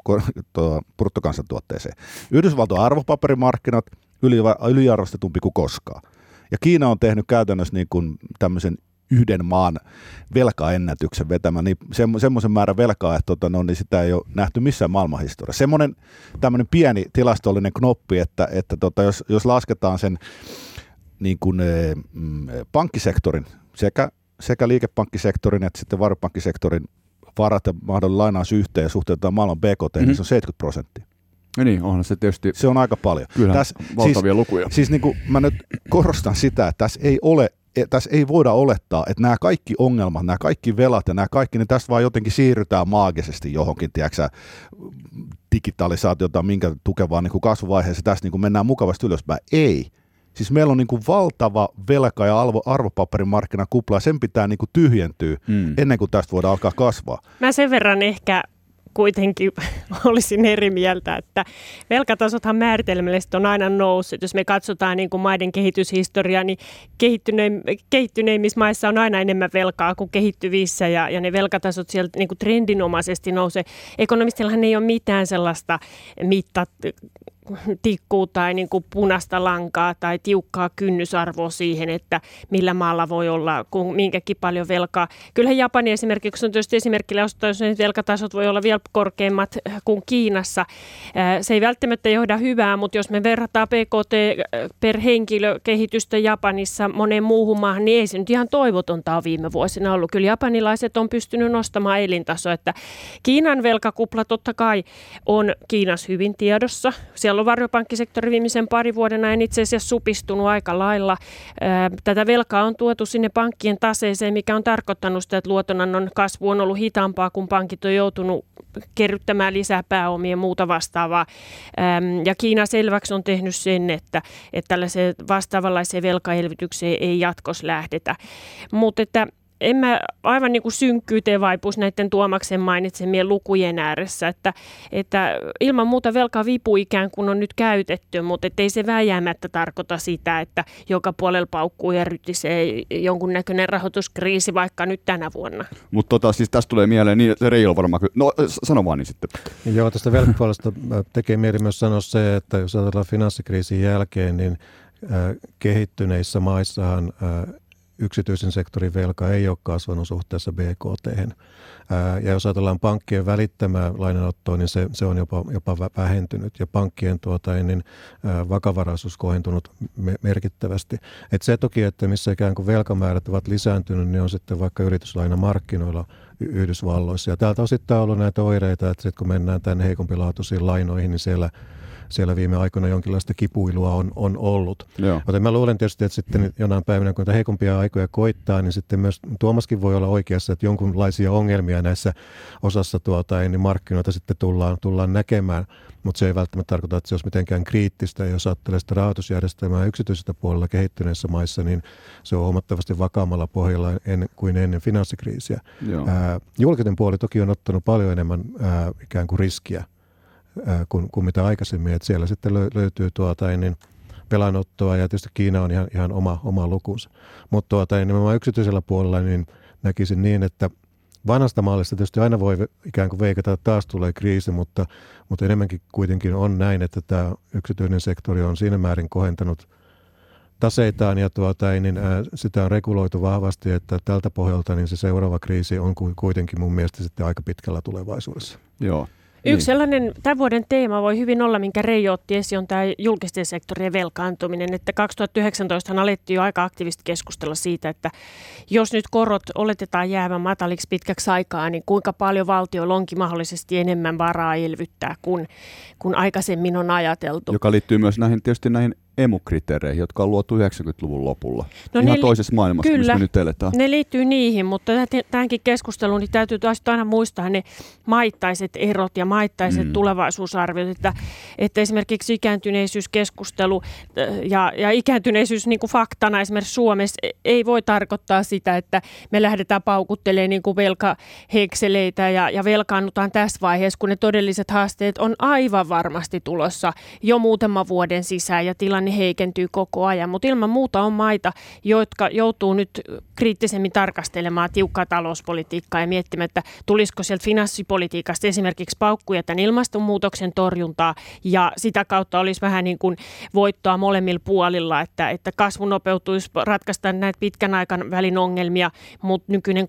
bruttokansantuotteeseen. Yhdysvaltojen arvopaperimarkkinat yli, yliarvostetumpi kuin koskaan. Ja Kiina on tehnyt käytännössä niin kuin tämmöisen yhden maan velkaennätyksen vetämään niin semmo- semmoisen määrän velkaa, että tota, no, niin sitä ei ole nähty missään maailmanhistoriassa. Semmoinen tämmöinen pieni tilastollinen knoppi, että, että tota, jos, jos lasketaan sen niin kuin, eh, mm, pankkisektorin, sekä, sekä liikepankkisektorin että sitten varopankkisektorin varat ja mahdollinen lainaus yhteen ja suhteutetaan maailman BKT, mm-hmm. niin se on 70 prosenttia. Ja niin, onhan se tietysti Se on aika paljon. kyllä Tässä- valtavia lukuja. Siis niin kuin mä nyt korostan sitä, että tässä ei ole e- tässä ei voida olettaa, että nämä kaikki ongelmat, nämä kaikki velat ja nämä kaikki, niin tästä vaan jotenkin siirrytään maagisesti johonkin, tiedätkö, digitalisaatiota, minkä tukevaan niin kasvuvaiheeseen, tästä niin kuin mennään mukavasti ylöspäin. Ei. Siis meillä on niin kuin valtava velka- ja arvo, arvopaperimarkkinakupla, ja sen pitää niin kuin tyhjentyä Mm. ennen kuin tästä voidaan alkaa kasvaa. Mä sen verran ehkä kuitenkin olisin eri mieltä, että velkatasothan määritelmällisesti on aina noussut. Jos me katsotaan niin kuin maiden kehityshistoriaa, niin kehittyneim- kehittyneimmissä maissa on aina enemmän velkaa kuin kehittyvissä ja, ja ne velkatasot sieltä niin kuin trendinomaisesti nousee. Ekonomistillahan ei ole mitään sellaista mittat tikkuu tai niin kuin punaista lankaa tai tiukkaa kynnysarvoa siihen, että millä maalla voi olla kun minkäkin paljon velkaa. Kyllähän Japani esimerkiksi on tietysti esimerkillä jos ne velkatasot voi olla vielä korkeimmat kuin Kiinassa. Ää, Se ei välttämättä johda hyvää, mutta jos me verrataan PKT per henkilö kehitystä Japanissa moneen muuhun maahan, niin ei se nyt ihan toivotonta ole viime vuosina ollut. Kyllä japanilaiset on pystynyt nostamaan elintasoa, että Kiinan velkakupla totta kai on Kiinassa hyvin tiedossa. Siellä siellä on varjopankkisektori viimeisen pari vuodena en itse asiassa supistunut aika lailla. Tätä velkaa on tuotu sinne pankkien taseeseen, mikä on tarkoittanut sitä, että luotonannon kasvu on ollut hitaampaa, kun pankit on joutunut kerryttämään lisää pääomia ja muuta vastaavaa. Ja Kiina selväksi on tehnyt sen, että, että tällaiseen vastaavanlaiseen velkaelvytykseen ei jatkos lähdetä. Mutta että en mä aivan niin kuin synkkyyteen vaipuisi näiden Tuomaksen mainitsemien lukujen ääressä, että, että ilman muuta velka vipu ikään kuin on nyt käytetty, mutta ei se vääjäämättä tarkoita sitä, että joka puolella paukkuu ja rytisee jonkunnäköinen rahoituskriisi vaikka nyt tänä vuonna. Mutta tota, siis tästä tulee mieleen, niin se Reijo varmaan, no sano vaan niin sitten. Joo, tästä velkapuolesta tekee mieli myös sanoa se, että jos ajatellaan finanssikriisin jälkeen, niin kehittyneissä maissahan yksityisen sektorin velka ei ole kasvanut suhteessa BKT. Ja jos ajatellaan pankkien välittämää lainanottoa, niin se, se on jopa, jopa vähentynyt ja pankkien tuota, niin, vakavaraisuus kohentunut merkittävästi. Et se toki, että missä ikään kuin velkamäärät ovat lisääntyneet, niin on sitten vaikka yrityslainamarkkinoilla Yhdysvalloissa. Ja täältä on sitten ollut näitä oireita, että sit kun mennään tänne heikompilaatuisiin lainoihin, niin siellä siellä viime aikoina jonkinlaista kipuilua on, on ollut. Joo. Joten mä luulen tietysti, että sitten jonain päivänä, kun heikompia aikoja koittaa, niin sitten myös Tuomaskin voi olla oikeassa, että jonkunlaisia ongelmia näissä osassa tuota, niin markkinoita sitten tullaan, tullaan näkemään. Mutta se ei välttämättä tarkoita, että se olisi mitenkään kriittistä. Jos ajattelee sitä rahoitusjärjestelmää yksityisestä puolella kehittyneissä maissa, niin se on huomattavasti vakaammalla pohjalla en, kuin ennen finanssikriisiä. Ää, julkinen puoli toki on ottanut paljon enemmän ää, ikään kuin riskiä kuin, kuin mitä aikaisemmin. että siellä sitten löytyy tuota, niin pelanottoa ja tietysti Kiina on ihan, ihan oma, oma lukunsa. Mutta tuota, niin nimenomaan yksityisellä puolella niin näkisin niin, että vanhasta mallista tietysti aina voi ikään kuin veikata, että taas tulee kriisi, mutta, mutta enemmänkin kuitenkin on näin, että tämä yksityinen sektori on siinä määrin kohentanut taseitaan ja tuota, niin, ää, sitä on reguloitu vahvasti, että tältä pohjalta niin se seuraava kriisi on kuitenkin mun mielestä sitten aika pitkällä tulevaisuudessa. Joo. Yksi niin. sellainen tämän vuoden teema voi hyvin olla, minkä Reijo otti esiin, on tämä julkisten sektorien velkaantuminen. Että 2019 alettiin jo aika aktiivisesti keskustella siitä, että jos nyt korot oletetaan jäävän mataliksi pitkäksi aikaa, niin kuinka paljon valtio onkin mahdollisesti enemmän varaa elvyttää kuin, kuin aikaisemmin on ajateltu. Joka liittyy myös näihin, tietysti näihin emukriteereihin, jotka on luotu 90-luvun lopulla. No Ihan ne, toisessa maailmassa, kyllä, missä me nyt eletään. ne liittyy niihin, mutta tämänkin keskusteluun niin täytyy taas aina muistaa ne maittaiset erot ja maittaiset mm. tulevaisuusarviot, että, että esimerkiksi ikääntyneisyyskeskustelu äh, ja, ja ikääntyneisyys niin kuin faktana esimerkiksi Suomessa e, ei voi tarkoittaa sitä, että me lähdetään paukuttelemaan niin kuin velkahekseleitä ja, ja velkaannutaan tässä vaiheessa, kun ne todelliset haasteet on aivan varmasti tulossa jo muutaman vuoden sisään ja tilanne tilanne heikentyy koko ajan, mutta ilman muuta on maita, jotka joutuu nyt kriittisemmin tarkastelemaan tiukkaa talouspolitiikkaa ja miettimään, että tulisiko sieltä finanssipolitiikasta esimerkiksi paukkuja tämän ilmastonmuutoksen torjuntaa. Ja sitä kautta olisi vähän niin kuin voittoa molemmilla puolilla, että, että kasvu nopeutuisi, ratkaista näitä pitkän aikan välin ongelmia, mutta nykyinen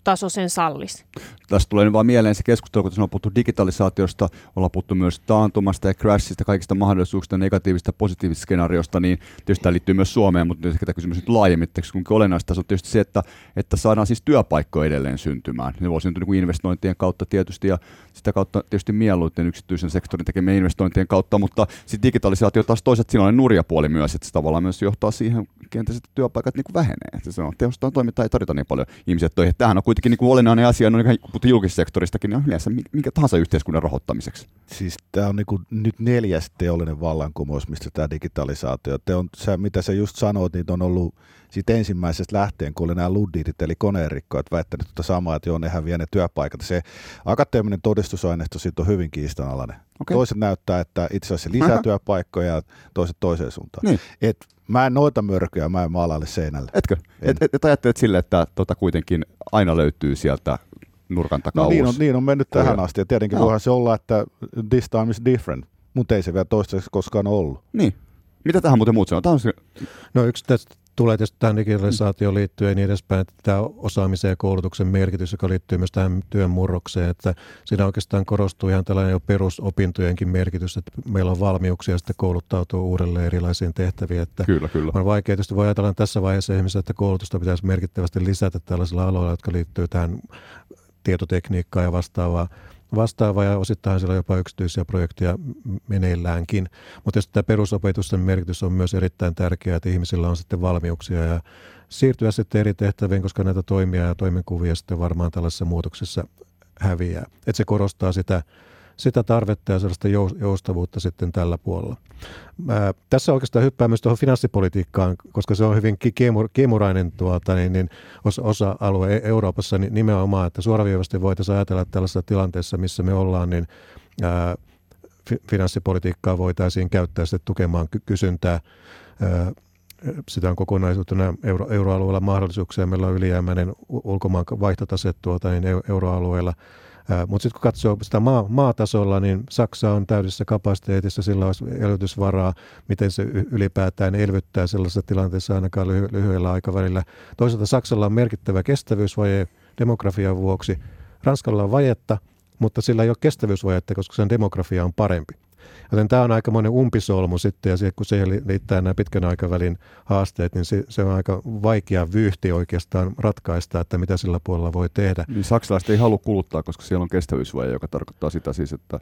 korkotaso sen sallisi. Tästä tulee nyt vaan mieleen se keskustelu, kun on puhuttu digitalisaatiosta, ollaan puhuttu myös taantumasta ja crashista, kaikista mahdollisuuksista, negatiivista, positiivisista skenaariosta, niin tietysti tämä liittyy myös Suomeen, mutta nyt tämä kysymys nyt laajemmin, kun olennaista on tietysti se, että, että saadaan siis työpaikkoja edelleen syntymään. Ne voi syntyä niin investointien kautta tietysti ja sitä kautta tietysti mieluiten yksityisen sektorin tekemien investointien kautta, mutta sitten digitalisaatio taas toiset siinä on nurja puoli myös, että se tavallaan myös johtaa siihen kenties, työpaikat niin kuin vähenee. Se on tehostaa toimintaa ei tarvita niin paljon ihmisiä töihin. Tämähän on kuitenkin niin kuin olennainen asia, no, niin julkissektoristakin, niin yleensä minkä tahansa yhteiskunnan rahoittamiseksi. Siis tämä on niin kuin nyt neljäs teollinen vallankumous, mistä tämä digitalisaatio. Te on, se, mitä sä just sanoit, niin on ollut siitä ensimmäisestä lähtien, kun oli nämä luddit eli koneenrikkoja, väittänyt tuota samaa, että joo, ne häviää ne työpaikat. Se akateeminen todistusaineisto siitä on hyvin kiistanalainen. Okay. Toiset näyttää, että itse asiassa lisää työpaikkoja ja toiset toiseen suuntaan. Niin. Et mä en noita mörkyä, mä en maalaile seinälle. Etkö? En. Et, et, et ajattelet sille, että tota kuitenkin aina löytyy sieltä nurkan takaa no, niin, on, niin on mennyt Kuja. tähän asti ja tietenkin no. voihan se olla, että this time is different, mutta ei se vielä toistaiseksi koskaan ollut. Niin. Mitä tähän muuten muut sanoo? Tämä on se... No yksi tästä tulee tietysti tähän digitalisaatioon liittyen ja niin edespäin, että tämä osaamisen ja koulutuksen merkitys, joka liittyy myös tähän työn murrokseen, että siinä oikeastaan korostuu ihan tällainen jo perusopintojenkin merkitys, että meillä on valmiuksia sitten kouluttautua uudelleen erilaisiin tehtäviin. Että kyllä, kyllä. On vaikea tietysti voi ajatella tässä vaiheessa ihmisiä, että koulutusta pitäisi merkittävästi lisätä tällaisilla aloilla, jotka liittyy tähän tietotekniikkaan ja vastaavaan vastaavaa ja osittain siellä on jopa yksityisiä projekteja meneilläänkin. Mutta tietysti tämä perusopetusten merkitys on myös erittäin tärkeää, että ihmisillä on sitten valmiuksia ja siirtyä sitten eri tehtäviin, koska näitä toimia ja toimenkuvia sitten varmaan tällaisessa muutoksessa häviää. Että se korostaa sitä sitä tarvetta ja sellaista joustavuutta sitten tällä puolella. Ää, tässä oikeastaan hyppää myös tuohon finanssipolitiikkaan, koska se on hyvin kiemur, kiemurainen tuota, niin, niin osa-alue e-, Euroopassa niin nimenomaan, että suoraviivasti voitaisiin ajatella että tällaisessa tilanteessa, missä me ollaan, niin ää, finanssipolitiikkaa voitaisiin käyttää sitten tukemaan kysyntää. Ää, sitä on kokonaisuutena euro, euroalueella mahdollisuuksia. Meillä on ylijäämäinen ulkomaan vaihtotase tuota, niin euroalueella – mutta sitten kun katsoo sitä maa, maatasolla, niin Saksa on täydessä kapasiteetissa, sillä olisi elvytysvaraa, miten se ylipäätään elvyttää sellaisessa tilanteessa ainakaan lyhy- lyhyellä aikavälillä. Toisaalta Saksalla on merkittävä kestävyysvaje demografian vuoksi. Ranskalla on vajetta, mutta sillä ei ole kestävyysvajetta, koska sen demografia on parempi. Joten tämä on aikamoinen umpisolmu sitten, ja se, kun siihen liittää nämä pitkän aikavälin haasteet, niin se, se on aika vaikea vyyhti oikeastaan ratkaista, että mitä sillä puolella voi tehdä. Niin saksalaiset ei halua kuluttaa, koska siellä on kestävyysvaje, joka tarkoittaa sitä siis, että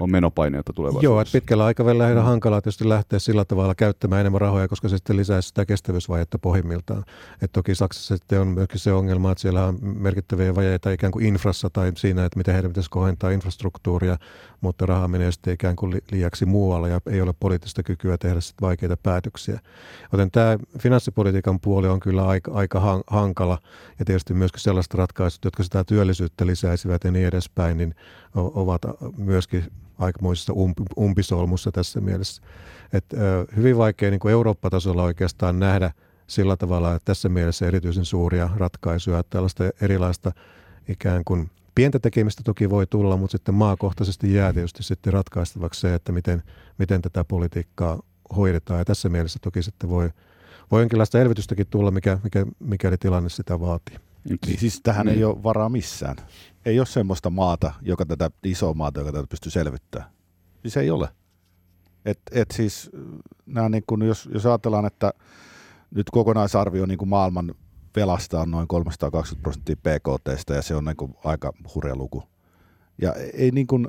on menopaineita tulevaisuudessa. Joo, että pitkällä aikavälillä heidän hankalaa tietysti lähteä sillä tavalla käyttämään enemmän rahoja, koska se sitten lisäisi sitä kestävyysvajetta pohjimmiltaan. Et toki Saksassa sitten on myöskin se ongelma, että siellä on merkittäviä vajeita ikään kuin infrassa tai siinä, että miten heidän pitäisi kohentaa infrastruktuuria, mutta raha menee sitten ikään kuin liiaksi muualla ja ei ole poliittista kykyä tehdä sitten vaikeita päätöksiä. Joten tämä finanssipolitiikan puoli on kyllä aika, aika hankala ja tietysti myöskin sellaiset ratkaisut, jotka sitä työllisyyttä lisäisivät ja niin edespäin, niin ovat myöskin aikamoisessa umpisolmussa tässä mielessä. Et, ö, hyvin vaikea niin Eurooppa-tasolla oikeastaan nähdä sillä tavalla, että tässä mielessä erityisen suuria ratkaisuja, että tällaista erilaista ikään kuin pientä tekemistä toki voi tulla, mutta sitten maakohtaisesti jää tietysti sitten ratkaistavaksi se, että miten, miten tätä politiikkaa hoidetaan. Ja tässä mielessä toki sitten voi, voi jonkinlaista elvytystäkin tulla, mikä, mikä, mikäli tilanne sitä vaatii. Niin siis tähän niin. ei ole varaa missään. Ei ole semmoista maata, joka tätä isoa maata, joka tätä pystyy selvittämään. Siis ei ole. Et, et siis, nämä niin kun, jos, jos ajatellaan, että nyt kokonaisarvio niin kuin maailman velasta on noin 320 prosenttia PKT, ja se on niin kuin aika hurja luku. Ja ei niin kuin,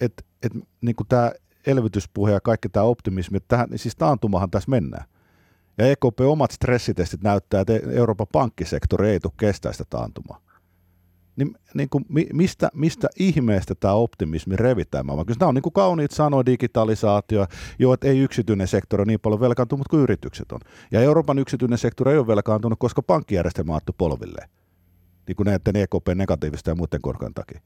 et, et, niin kuin tämä elvytyspuhe ja kaikki tämä optimismi, että tähän, siis taantumahan tässä mennään. Ja EKP omat stressitestit näyttää, että Euroopan pankkisektori ei tule kestää sitä taantumaa. Niin, niin kuin, mistä, mistä ihmeestä tämä optimismi revitään maailman? Kyllä nämä on niin kuin kauniit sanoa digitalisaatio, jo, että ei yksityinen sektori niin paljon velkaantunut kuin yritykset on. Ja Euroopan yksityinen sektori ei ole velkaantunut, koska pankkijärjestelmä on polville. Niin kuin näiden EKP negatiivista ja muiden korkean takia.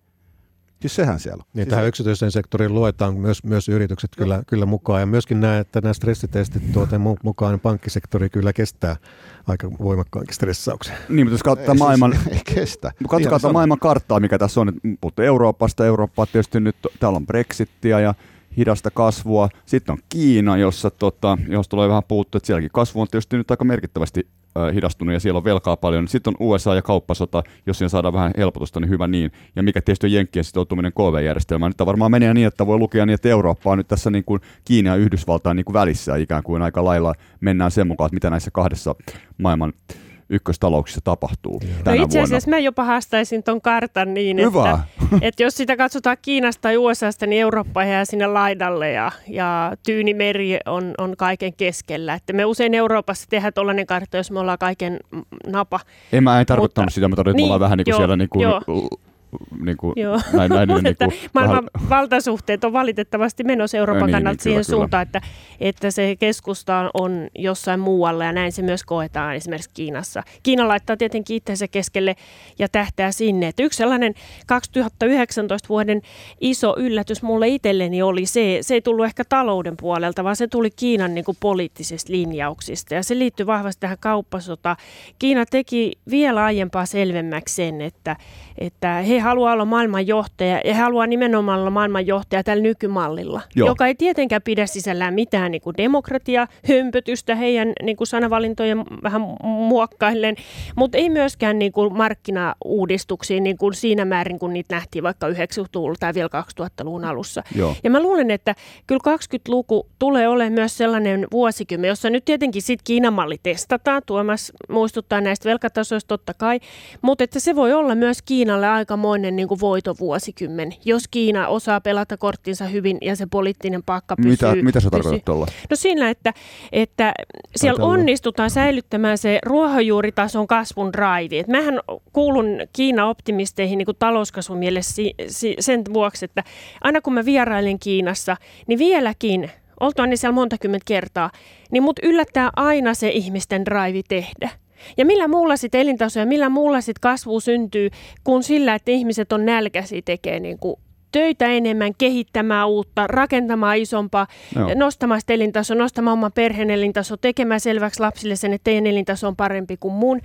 Siis sehän siellä on. Niin, siis tähän yksityisen sektorin luetaan myös, myös yritykset kyllä, kyllä mukaan. Ja myöskin näe, että nämä stressitestit tuoten mukaan niin pankkisektori kyllä kestää aika voimakkaankin stressauksen. Niin, mutta jos katsotaan ei, maailman, siis, ei kestä. Katsotaan maailman karttaa, mikä tässä on. Mutta Euroopasta, Eurooppaa tietysti nyt, täällä on Brexittiä ja hidasta kasvua. Sitten on Kiina, jossa, tota, jos tulee vähän puuttu, että sielläkin kasvu on tietysti nyt aika merkittävästi hidastunut ja siellä on velkaa paljon. Sitten on USA ja kauppasota, jos siinä saadaan vähän helpotusta, niin hyvä niin. Ja mikä tietysti on Jenkkien sitoutuminen KV-järjestelmään. Nyt varmaan menee niin, että voi lukea niin, että Eurooppa on nyt tässä niin kuin Kiina ja Yhdysvaltain niin kuin välissä ikään kuin aika lailla mennään sen mukaan, että mitä näissä kahdessa maailman ykköstalouksissa tapahtuu no tänä itse asiassa vuonna. mä jopa haastaisin ton kartan niin, että, että jos sitä katsotaan Kiinasta tai USAsta, niin Eurooppa jää sinne laidalle ja, ja tyyni meri on, on kaiken keskellä. Että me usein Euroopassa tehdään tollainen kartta, jos me ollaan kaiken napa. En mä en tarkoittanut Mutta, sitä, mä todin, että niin, me ollaan vähän niin kuin joo, siellä niin kuin joo niin kuin, Joo. näin, näin, niin, että niin kuin, maailman vähän... valtasuhteet on valitettavasti menossa Euroopan niin, kannalta niin, siihen kyllä, suuntaan, kyllä. Että, että se keskusta on jossain muualla ja näin se myös koetaan esimerkiksi Kiinassa. Kiina laittaa tietenkin itsensä keskelle ja tähtää sinne. Että yksi sellainen 2019 vuoden iso yllätys mulle itselleni oli se, se ei tullut ehkä talouden puolelta, vaan se tuli Kiinan niin kuin poliittisista linjauksista ja se liittyy vahvasti tähän kauppasotaan. Kiina teki vielä aiempaa selvemmäksi sen, että, että he haluaa olla maailmanjohtaja ja he haluaa nimenomaan olla maailmanjohtaja tällä nykymallilla, Joo. joka ei tietenkään pidä sisällään mitään niin kuin demokratia, hömpötystä heidän niin kuin sanavalintojen vähän muokkaillen, mutta ei myöskään niin kuin markkinauudistuksiin niin kuin siinä määrin, kun niitä nähtiin vaikka 90-luvulla tai vielä 2000-luvun alussa. Joo. Ja mä luulen, että kyllä 20-luku tulee olemaan myös sellainen vuosikymmen, jossa nyt tietenkin sitten Kiinan malli testataan. Tuomas muistuttaa näistä velkatasoista totta kai, mutta että se voi olla myös Kiinalle aika aikamoinen niin kuin voitovuosikymmen, jos Kiina osaa pelata korttinsa hyvin ja se poliittinen pakka pysyy. Mitä, mitä sä tarkoitat tuolla? No siinä, että, että siellä Ajatellaan. onnistutaan säilyttämään se ruohonjuuritason kasvun drive. Et mähän kuulun Kiina-optimisteihin niin kuin talouskasvun mielessä si, si, sen vuoksi, että aina kun mä vierailen Kiinassa, niin vieläkin, oltuaan niin siellä monta kymmentä kertaa, niin mut yllättää aina se ihmisten drive tehdä. Ja millä muulla sitten elintaso ja millä muulla sitten kasvu syntyy kuin sillä, että ihmiset on nälkäisiä tekee niin kuin töitä enemmän, kehittämään uutta, rakentamaan isompaa, Joo. nostamaan sitä elintasoa, nostamaan oman perheen elintaso, tekemään selväksi lapsille sen, että teidän elintaso on parempi kuin mun.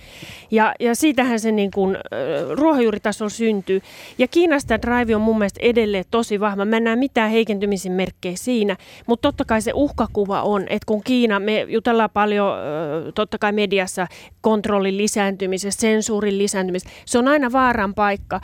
Ja, ja siitähän se niin kuin, äh, ruohonjuuritasolla syntyy. Ja Kiinasta drive on mun mielestä edelleen tosi vahva. Mä en näe mitään heikentymisen merkkejä siinä, mutta totta kai se uhkakuva on, että kun Kiina, me jutellaan paljon äh, totta kai mediassa kontrollin lisääntymisestä, sensuurin lisääntymisestä, se on aina vaaran paikka. Äh,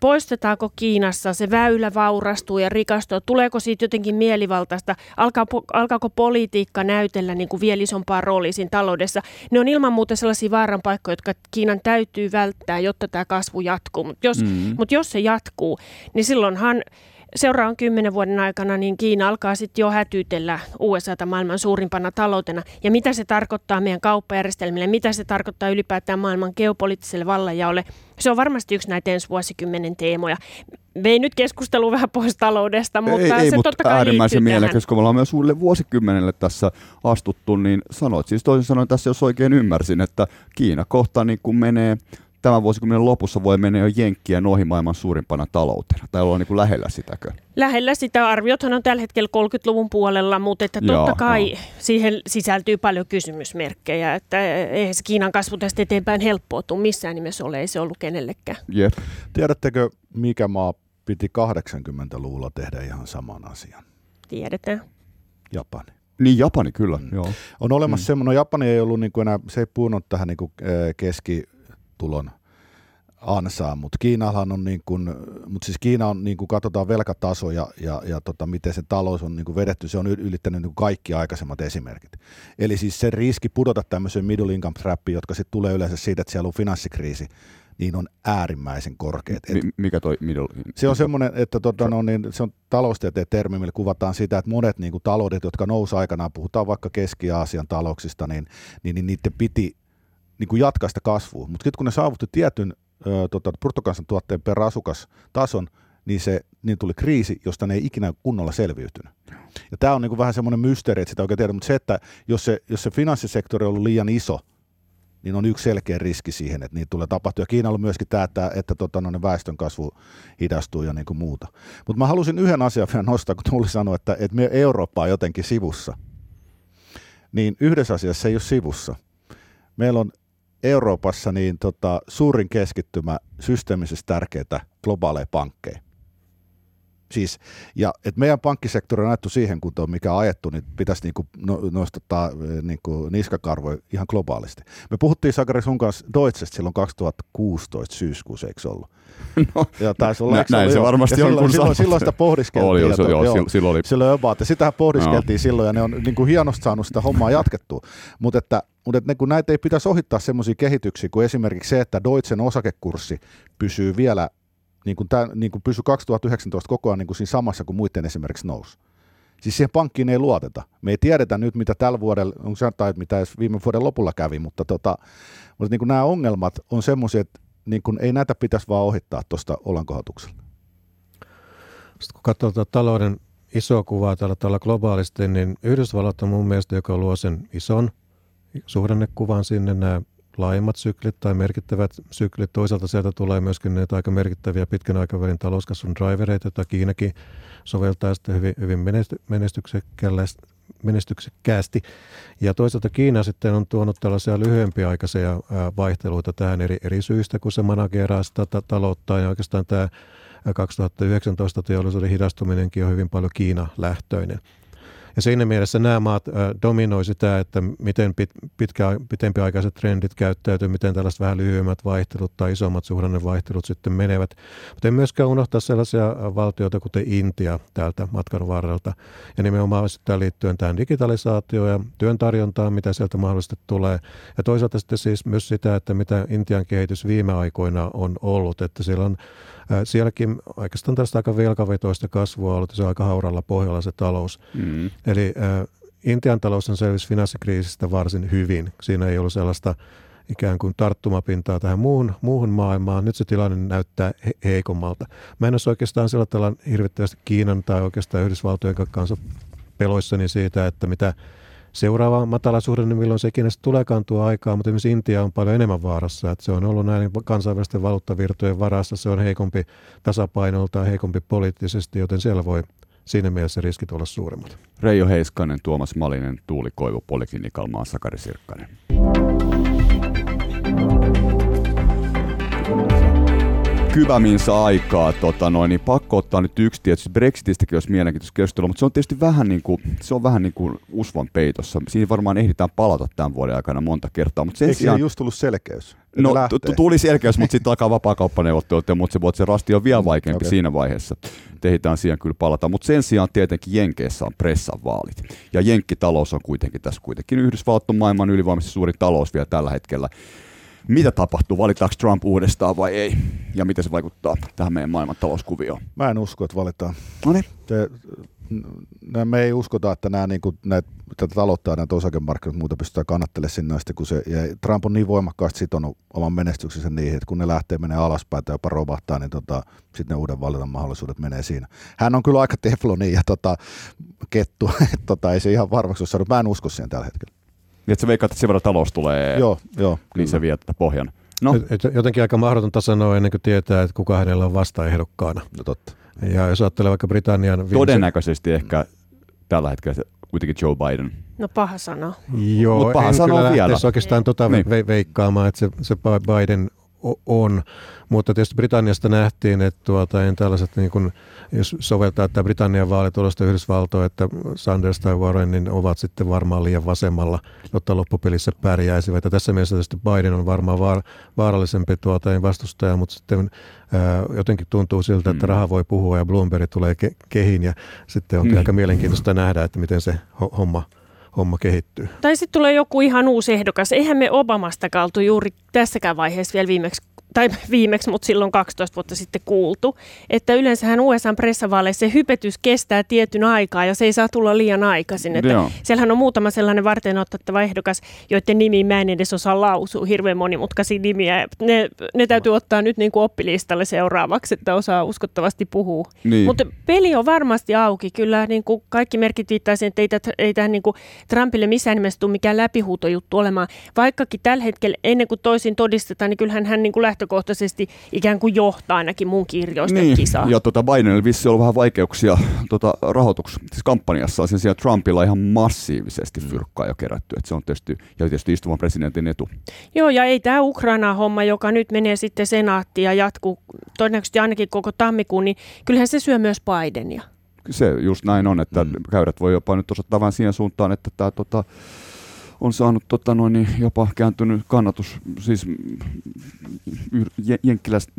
poistetaanko Kiinassa se väylä vaurastuu ja rikastuu, tuleeko siitä jotenkin mielivaltaista, Alkaa, alkaako politiikka näytellä niin kuin vielä isompaa roolia siinä taloudessa. Ne on ilman muuta sellaisia vaaran paikkoja, jotka Kiinan täytyy välttää, jotta tämä kasvu jatkuu. Mutta jos, Mm. mut jos se jatkuu, niin silloinhan seuraavan kymmenen vuoden aikana niin Kiina alkaa sitten jo hätyytellä USAta maailman suurimpana taloutena. Ja mitä se tarkoittaa meidän kauppajärjestelmille, mitä se tarkoittaa ylipäätään maailman geopoliittiselle vallanjaolle, se on varmasti yksi näitä ensi vuosikymmenen teemoja. Vei nyt keskustelu vähän pois taloudesta, mutta ei, ei, se mutta totta kai äärimmäisen mielekäs, kun me ollaan myös uudelle vuosikymmenelle tässä astuttu, niin sanoit siis toisin sanoen tässä, jos oikein ymmärsin, että Kiina kohta niin kun menee tämän vuosikymmenen lopussa voi mennä jo Jenkkien ohi maailman suurimpana taloutena. Tai ollaan niin kuin lähellä sitäkö? Lähellä sitä arviothan on tällä hetkellä 30-luvun puolella, mutta että totta Joo, kai joo. siihen sisältyy paljon kysymysmerkkejä, että eihän se Kiinan kasvu tästä eteenpäin helppoa tule missään nimessä ole, ei se ollut kenellekään. Jep. Tiedättekö, mikä maa piti 80-luvulla tehdä ihan saman asian? Tiedetään. Japani. Niin Japani kyllä, Mm. joo. On olemassa Mm. mm. semmoinen, no Japani ei ollut niin kuin enää, se ei puhunut tähän niin kuin, eh, keskitulon ansaan, mutta Kiinahan on niin kuin, mutta siis Kiina on niin kuin katsotaan velkataso ja, ja, ja tota, miten se talous on niin kuin vedetty, se on yl- ylittänyt niin kuin kaikki aikaisemmat esimerkit. Eli siis se riski pudota tämmöiseen middle income trappiin, jotka sitten tulee yleensä siitä, että siellä on finanssikriisi, niin on äärimmäisen korkeat. Et Mi- mikä toi middle? se on semmoinen, että tota, no, niin, se on taloustieteen termi, millä kuvataan sitä, että monet niin kuin, taloudet, jotka nousi aikanaan, puhutaan vaikka Keski-Aasian talouksista, niin, niin, niin niiden piti niin kuin jatkaa sitä kasvua. Mutta sitten kun ne saavutti tietyn ö, tota, bruttokansantuotteen per asukas tason, niin, se, niin tuli kriisi, josta ne ei ikinä kunnolla selviytynyt. Ja tämä on niin kuin vähän semmoinen mysteeri, että sitä oikein tiedä, mutta se, että jos se, jos se finanssisektori on ollut liian iso, niin on yksi selkeä riski siihen, että niitä tulee tapahtua. Ja Kiinalla on myöskin tämä, että, että tota, no, väestön kasvu hidastuu ja niin kuin muuta. Mutta mä halusin yhden asian vielä nostaa, kun Tulli sanoi, että, että me Eurooppa on jotenkin sivussa. Niin yhdessä asiassa se ei ole sivussa. Meillä on Euroopassa niin tota, suurin keskittymä systeemisesti tärkeitä globaaleja pankkeja. Siis, ja et meidän pankkisektori on ajettu siihen kuntoon, mikä on ajettu, niin pitäisi niinku no, nostaa niinku niskakarvoja ihan globaalisti. Me puhuttiin Sakari sun kanssa Deutschesta silloin 2016 syyskuussa, eikö ollut? No, Ja taisi olla, Nä- näin se Joo. varmasti ja on, silloin, kun silloin, silloin sitä pohdiskeltiin. oli, ja jo, se, to- joo, joo. sil- silloin oli. Silloin about. Ja sitähän pohdiskeltiin silloin ja ne on niin kuin hienosti saanut sitä hommaa jatkettua. Mutta että, mutta että ne, kun näitä ei pitäisi ohittaa semmoisia kehityksiä kuin esimerkiksi se, että Deutschen osakekurssi pysyy vielä, niin kuin, tämä, niin kuin pysy 2019 koko ajan niin kuin siinä samassa kuin muiden esimerkiksi nousi. Siis siihen pankkiin ei luoteta. Me ei tiedetä nyt, mitä tällä vuodella, onko se tai mitä edes viime vuoden lopulla kävi, mutta, tota, mutta niin kuin nämä ongelmat on semmoisia, että niin kuin ei näitä pitäisi vaan ohittaa tuosta olankohatuksella. Sitten kun katsoo tätä talouden isoa kuvaa tällä globaalisti, niin Yhdysvallat on mun mielestä, joka luo sen ison suhdannekuvan sinne, nämä laajemmat syklit tai merkittävät syklit. Toisaalta sieltä tulee myöskin näitä aika merkittäviä pitkän aikavälin talouskasvun drivereita, joita Kiinakin soveltaa sitten hyvin, hyvin menesty- menestyksekkäästi. Ja toisaalta Kiina sitten on tuonut tällaisia lyhyempiaikaisia vaihteluita tähän eri, eri syistä, kun se manageraa sitä ta- taloutta. Ja oikeastaan tämä ää, 2019 teollisuuden hidastuminenkin on hyvin paljon Kiina-lähtöinen. Ja siinä mielessä nämä maat dominoi sitä, että miten pit, pitkä, pitempiaikaiset trendit käyttäytyy, miten tällaiset vähän lyhyemmät vaihtelut tai isommat suhdannevaihtelut sitten menevät. Mutta ei myöskään unohtaa sellaisia valtioita kuten Intia täältä matkan varrelta. Ja nimenomaan sitten liittyen tähän digitalisaatioon ja työn tarjontaan, mitä sieltä mahdollisesti tulee. Ja toisaalta sitten siis myös sitä, että mitä Intian kehitys viime aikoina on ollut, että siellä on Sielläkin oikeastaan tästä aika velkavetoista kasvua ollut, se on aika hauralla pohjalla se talous. Mm. Eli Intian talous on selvisi finanssikriisistä varsin hyvin. Siinä ei ollut sellaista ikään kuin tarttumapintaa tähän muuhun, muuhun maailmaan. Nyt se tilanne näyttää he- heikommalta. Mä en olisi oikeastaan sillä tavalla hirvittävästi Kiinan tai oikeastaan Yhdysvaltojen kanssa peloissani siitä, että mitä seuraava matalasuhdanne, niin milloin se ikinä tuleekaan tuo aikaa, mutta esimerkiksi Intia on paljon enemmän vaarassa, että se on ollut näiden kansainvälisten valuuttavirtojen varassa, se on heikompi tasapainolta, heikompi poliittisesti, joten siellä voi siinä mielessä riskit olla suuremmat. Reijo Heiskanen, Tuomas Malinen, Tuuli Koivu, Poliklinikal, Sakari Sirkkanen. Kyväminsä aikaa, tota noin, niin pakko ottaa nyt yksi tietysti. Brexitistäkin olisi mielenkiintoista keskustelua, mutta se on tietysti vähän niin kuin, se on vähän niin kuin usvan peitossa. Siinä varmaan ehditään palata tämän vuoden aikana monta kertaa. Mutta sen Eikö sijaan, just tullut selkeys? No tuli selkeys, mutta sitten alkaa vapaakauppaneuvottelut, mutta se, se rasti on vielä mm, vaikeampi okay. siinä vaiheessa. Tehdään siihen kyllä palata. Mutta sen sijaan tietenkin Jenkeissä on pressan vaalit. Ja Jenkkitalous on kuitenkin tässä kuitenkin Yhdysvallat on maailman ylivoimaisesti suuri talous vielä tällä hetkellä mitä tapahtuu, valitaanko Trump uudestaan vai ei, ja miten se vaikuttaa tähän meidän maailman talouskuvioon? Mä en usko, että valitaan. No niin. me ei uskota, että nämä, niin kuin, näitä, tätä taloutta ja näitä osakemarkkinat muuta pystytään kannattelemaan sinne asti, kun se, ja Trump on niin voimakkaasti sitonut oman menestyksensä niihin, että kun ne lähtee menee alaspäin tai jopa romahtaa, niin tota, sitten ne uuden valinnan mahdollisuudet menee siinä. Hän on kyllä aika tefloni ja tota, kettu, että tota, ei se ihan varmaksi ole saanut. Mä en usko siihen tällä hetkellä. Niin, että sä veikkaat, että sen verran talous tulee, joo, joo, niin se vie tätä pohjan. No. Et, et jotenkin aika mahdotonta sanoa ennen kuin tietää, että kuka hänellä on vastaehdokkaana. No totta. Ja jos ajattelee vaikka Britannian... Viimisen... Todennäköisesti ehkä tällä hetkellä kuitenkin Joe Biden. No paha sana. Joo, Mut paha sana vielä. oikeastaan tota niin. ve- veikkaamaan, että se, se Biden on, mutta tietysti Britanniasta nähtiin, että tuota, en tällaiset, niin kun, jos soveltaa tämä Britannian vaalitulosta Yhdysvaltoa, että Sanders tai Warren niin ovat sitten varmaan liian vasemmalla, jotta loppupelissä pärjäisivät. Ja tässä mielessä tietysti Biden on varmaan vaar, vaarallisempi tuota, vastustaja, mutta sitten ää, jotenkin tuntuu siltä, että mm. raha voi puhua ja Bloomberg tulee ke- kehin ja sitten onkin mm. aika mielenkiintoista nähdä, että miten se homma homma kehittyy. Tai sitten tulee joku ihan uusi ehdokas. Eihän me Obamasta kaltu juuri tässäkään vaiheessa vielä viimeksi tai viimeksi, mutta silloin 12 vuotta sitten kuultu, että yleensähän USA-pressavaaleissa se hypetys kestää tietyn aikaa ja se ei saa tulla liian aikaisin. Että siellähän on muutama sellainen varten otettava ehdokas, joiden nimi mä en edes osaa lausua, hirveän monimutkaisia nimiä. Ne, ne täytyy ottaa nyt niin kuin oppilistalle seuraavaksi, että osaa uskottavasti puhua. Niin. Mutta peli on varmasti auki. Kyllä niin kuin kaikki merkit viittaa siihen, että ei, ei tähän niin kuin Trumpille missään nimessä tule mikään läpihuutojuttu olemaan. Vaikkakin tällä hetkellä ennen kuin toisin todistetaan, niin kyllähän hän niin kuin lähtö lähtökohtaisesti ikään kuin johtaa ainakin mun kirjoista niin. kisaa. Ja tota Bidenilla vissi ollut vähän vaikeuksia tota, rahoituks, siis kampanjassa sen sijaan Trumpilla ihan massiivisesti mm. fyrkkaa jo kerätty. Et se on tietysti, ja tietysti istuvan presidentin etu. Joo, ja ei tämä Ukraina-homma, joka nyt menee sitten senaattiin ja jatkuu todennäköisesti ainakin koko tammikuun, niin kyllähän se syö myös Bidenia. Se just näin on, että mm. käyrät voi jopa nyt osoittaa vähän siihen suuntaan, että tämä tota, on saanut tota noin, niin jopa kääntynyt kannatus, siis jenkkiläiset,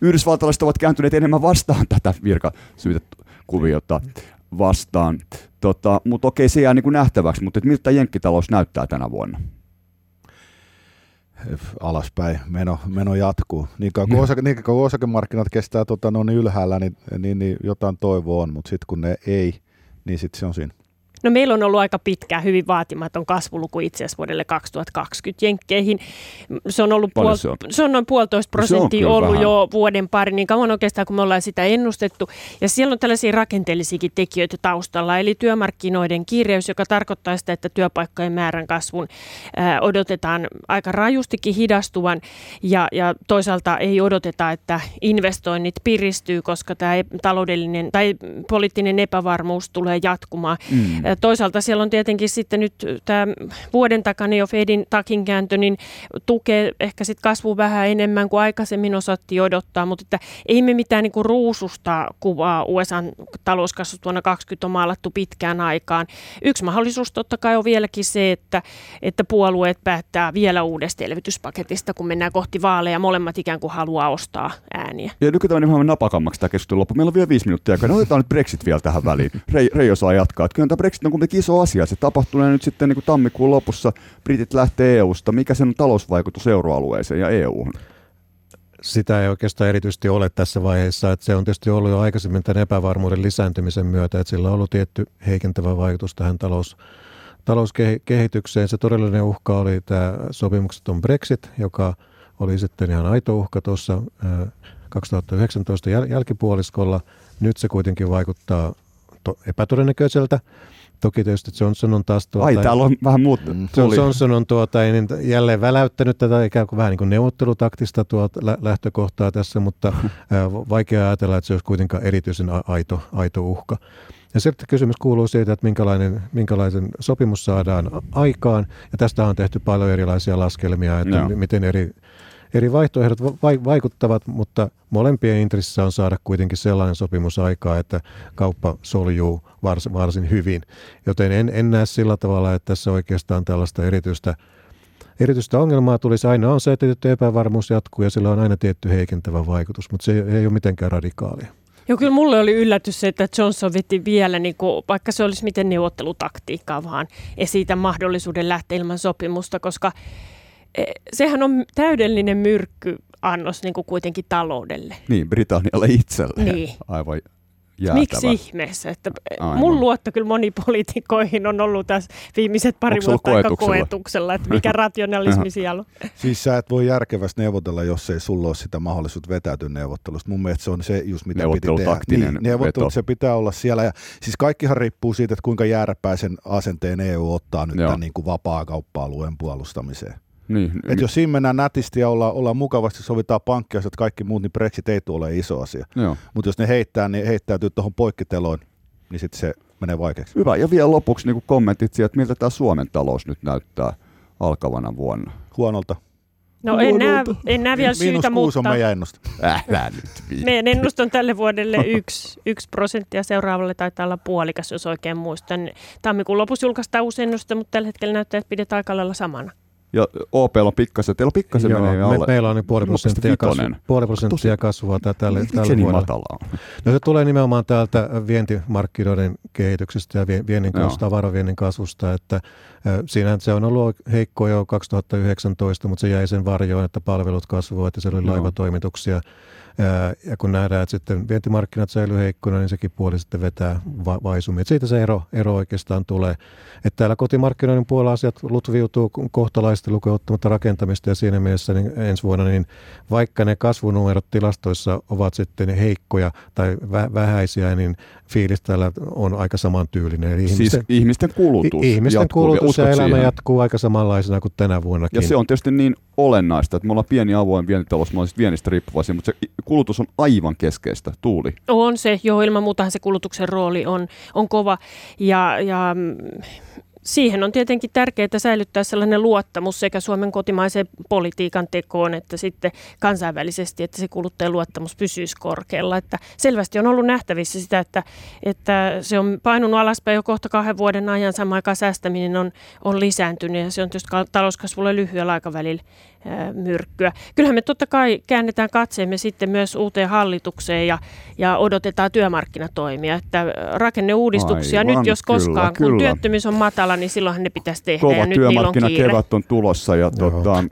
yhdysvaltalaiset ovat kääntyneet enemmän vastaan tätä virkasyytekuviota vastaan. Tota, mutta okei, se jää niin kuin nähtäväksi, mutta miltä jenkkitalous näyttää tänä vuonna? alaspäin meno, meno jatkuu. Niin kauan kuin, osake, niin kauan osakemarkkinat kestää tota, no, niin ylhäällä, niin, niin, niin jotain toivoa on, mutta sitten kun ne ei, niin sitten se on siinä. No meillä on ollut aika pitkä, hyvin vaatimaton kasvuluku itse asiassa vuodelle 2020 Jenkkeihin. Se on, ollut puol- se on? se on noin puolitoista prosenttia ollut vähän. jo vuoden pari, niin kauan oikeastaan kun me ollaan sitä ennustettu. Ja siellä on tällaisia rakenteellisiakin tekijöitä taustalla, eli työmarkkinoiden kiireys, joka tarkoittaa sitä, että työpaikkojen määrän kasvun ää, odotetaan aika rajustikin hidastuvan. Ja, ja toisaalta ei odoteta, että investoinnit piristyy, koska tämä taloudellinen tai poliittinen epävarmuus tulee jatkumaan. Mm toisaalta siellä on tietenkin sitten nyt tämä vuoden takana jo Fedin takinkääntö, niin tukee ehkä sitten kasvu vähän enemmän kuin aikaisemmin osattiin odottaa, mutta että ei me mitään niin kuin ruususta kuvaa USA talouskasvusta vuonna 2020 on maalattu pitkään aikaan. Yksi mahdollisuus totta kai on vieläkin se, että, että puolueet päättää vielä uudesta elvytyspaketista, kun mennään kohti vaaleja. Molemmat ikään kuin haluaa ostaa ääniä. Ja nykyään niin napakammaksi tämä keskustelu loppu. Meillä on vielä viisi minuuttia. No otetaan nyt Brexit vielä tähän väliin. Rei, Rei osaa jatkaa. Että kyllä tämä Brexit on kuitenkin iso asia. Se tapahtuu nyt sitten niin kuin tammikuun lopussa. Britit lähtee EU-sta. Mikä sen talousvaikutus euroalueeseen ja EU-hun? sitä ei oikeastaan erityisesti ole tässä vaiheessa. Että se on tietysti ollut jo aikaisemmin tämän epävarmuuden lisääntymisen myötä, että sillä on ollut tietty heikentävä vaikutus tähän talous, talouskehitykseen. Se todellinen uhka oli tämä sopimukseton Brexit, joka oli sitten ihan aito uhka tuossa 2019 jäl- jälkipuoliskolla. Nyt se kuitenkin vaikuttaa to- epätodennäköiseltä. Toki tietysti Johnson on taas... Tuota, Ai, täällä on vähän muut. Mm. Johnson on tuota, niin jälleen väläyttänyt tätä ikään kuin vähän niin kuin neuvottelutaktista tuota lähtökohtaa tässä, mutta vaikea ajatella, että se olisi kuitenkaan erityisen aito, aito uhka. Ja sitten kysymys kuuluu siitä, että minkälainen, minkälaisen sopimus saadaan aikaan. Ja tästä on tehty paljon erilaisia laskelmia, että no. miten eri eri vaihtoehdot vaikuttavat, mutta molempien intressissä on saada kuitenkin sellainen sopimus aikaa, että kauppa soljuu varsin, hyvin. Joten en, en näe sillä tavalla, että tässä oikeastaan tällaista erityistä Erityistä ongelmaa tulisi aina on se, että tietty epävarmuus jatkuu ja sillä on aina tietty heikentävä vaikutus, mutta se ei ole mitenkään radikaalia. Joo, kyllä mulle oli yllätys se, että Johnson veti vielä, niin kuin, vaikka se olisi miten neuvottelutaktiikkaa, vaan esitä mahdollisuuden lähteä ilman sopimusta, koska sehän on täydellinen myrkky annos niin kuin kuitenkin taloudelle. Niin, Britannialle itselle. Niin. Aivan jäätävä. Miksi ihmeessä? Että Aivan. mun luotto kyllä monipoliitikoihin on ollut tässä viimeiset pari Onko vuotta aika koetuksella, että mikä rationalismi siellä on. Siis sä et voi järkevästi neuvotella, jos ei sulla ole sitä mahdollisuutta vetäytyä neuvottelusta. Mun mielestä se on se just mitä piti tehdä. Niin, neuvottelut, se pitää olla siellä. Ja, siis kaikkihan riippuu siitä, että kuinka jääräpäisen asenteen EU ottaa nyt tämän niin kuin vapaa-kauppa-alueen puolustamiseen. Niin, Et niin. jos siinä mennään nätisti ja ollaan, ollaan mukavasti, sovitaan pankkia että kaikki muut, niin Brexit ei tule ole iso asia. Mutta jos ne heittää, niin heittäytyy tuohon poikkiteloon, niin sitten se menee vaikeaksi. Hyvä. Ja vielä lopuksi niin kommentit siitä, että miltä tämä Suomen talous nyt näyttää alkavana vuonna. Huonolta. No en näe, en näe vielä syytä, mutta... on meidän ennuste. Älä nyt. Meidän ennuste on tälle vuodelle yksi, yksi prosenttia, seuraavalle taitaa olla puolikas, jos oikein muistan. Tammikuun lopussa julkaistaan uusi ennuste, mutta tällä hetkellä näyttää, että pidetään aika lailla samana. Ja OP on pikkasen, teillä on pikkasen Joo, menee alle. Me, meillä on niin puoli prosenttia, kasvu, puoli prosenttia kasvua tälle, tälle vuodelle. niin matalaa? No se tulee nimenomaan täältä vientimarkkinoiden kehityksestä ja viennin kasvusta, tavaraviennin kasvusta, että Siinä se on ollut heikko jo 2019, mutta se jäi sen varjoon, että palvelut kasvoivat, että se oli laivatoimituksia. Ja kun nähdään, että sitten vientimarkkinat säilyy heikkona, niin sekin puoli sitten vetää va- vaisumia. Siitä se ero, ero oikeastaan tulee. Että täällä kotimarkkinoiden puolella asiat lutviutuu kohtalaisesti lukuottamatta rakentamista ja siinä mielessä niin ensi vuonna, niin vaikka ne kasvunumerot tilastoissa ovat sitten heikkoja tai vä- vähäisiä, niin fiilis täällä on aika samantyylinen. Eli ihmisten, siis ihmisten kulutus Ihmisten jatkuu, kulutus ja elämä siihen. jatkuu aika samanlaisena kuin tänä vuonnakin. Ja se on tietysti niin olennaista, että me ollaan pieni avoin vientitalous, me ollaan viennistä riippuvaisia, mutta se kulutus on aivan keskeistä. Tuuli. On se, joo, ilman muuta se kulutuksen rooli on, on kova. Ja, ja siihen on tietenkin tärkeää säilyttää sellainen luottamus sekä Suomen kotimaiseen politiikan tekoon että sitten kansainvälisesti, että se kuluttajan luottamus pysyisi korkealla. Että selvästi on ollut nähtävissä sitä, että, että se on painunut alaspäin jo kohta kahden vuoden ajan, samaan aikaan säästäminen on, on lisääntynyt ja se on tietysti talouskasvulle lyhyellä aikavälillä myrkkyä. Kyllähän me totta kai käännetään katseemme sitten myös uuteen hallitukseen ja, ja odotetaan työmarkkinatoimia. Että rakenneuudistuksia Aivan, nyt jos koskaan, kyllä, kun kyllä. työttömyys on matala, niin silloinhan ne pitäisi tehdä. Kova ja nyt työmarkkinakevät on, on tulossa. Ja tuota...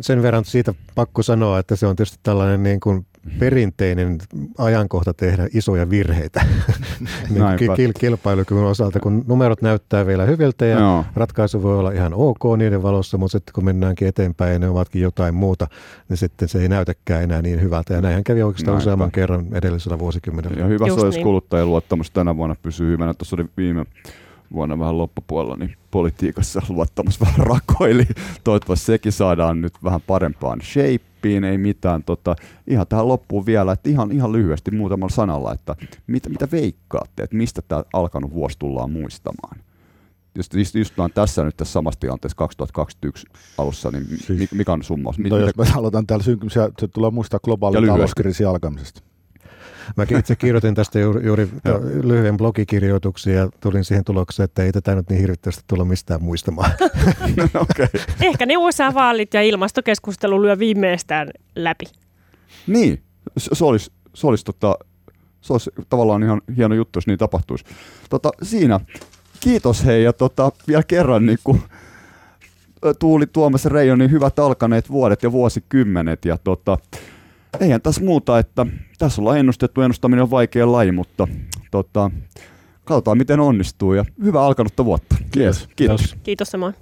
sen verran siitä pakko sanoa, että se on tietysti tällainen niin kuin perinteinen ajankohta tehdä isoja virheitä niin kil- kilpailukyvyn osalta, kun numerot näyttää vielä hyviltä ja Joo. ratkaisu voi olla ihan ok niiden valossa, mutta sitten kun mennäänkin eteenpäin ja ne ovatkin jotain muuta, niin sitten se ei näytäkään enää niin hyvältä. Ja näinhän kävi oikeastaan Näinpä. useamman kerran edellisellä vuosikymmenellä. Ja hyvä Just se, jos niin. kuluttajien luottamus tänä vuonna pysyy hyvänä. Tuossa oli viime vuonna vähän loppupuolella, niin politiikassa luottamus vähän rakoili. Toivottavasti sekin saadaan nyt vähän parempaan shapeen, ei mitään. Tota, ihan tähän loppuun vielä, että ihan, ihan lyhyesti muutamalla sanalla, että mitä, mitä veikkaatte, että mistä tämä alkanut vuosi tullaan muistamaan? jos just, just tässä nyt tässä samassa tilanteessa 2021 alussa, niin siis, mikä on summaus? No jos me aloitan täällä synkymisiä, se tulee muistaa globaalin talouskriisin alkamisesta. Mäkin itse kirjoitin tästä juuri, juuri lyhyen blogikirjoituksen ja tulin siihen tulokseen, että ei tätä nyt niin hirvittävästi tulla mistään muistamaan. okay. Ehkä ne USA-vaalit ja ilmastokeskustelu lyö viimeistään läpi. Niin, se olisi, se olisi, tota, se olisi tavallaan ihan hieno juttu, jos niin tapahtuisi. Tota, siinä, kiitos hei ja tota, vielä kerran niin kuin, Tuuli Tuomas Reijo, niin hyvät alkaneet vuodet ja vuosikymmenet ja tota, eihän tässä muuta, että tässä ollaan ennustettu, ennustaminen on vaikea laji, mutta tota, katsotaan miten onnistuu ja hyvää alkanutta vuotta. Kiitos. Kiitos. Kiitos samoin.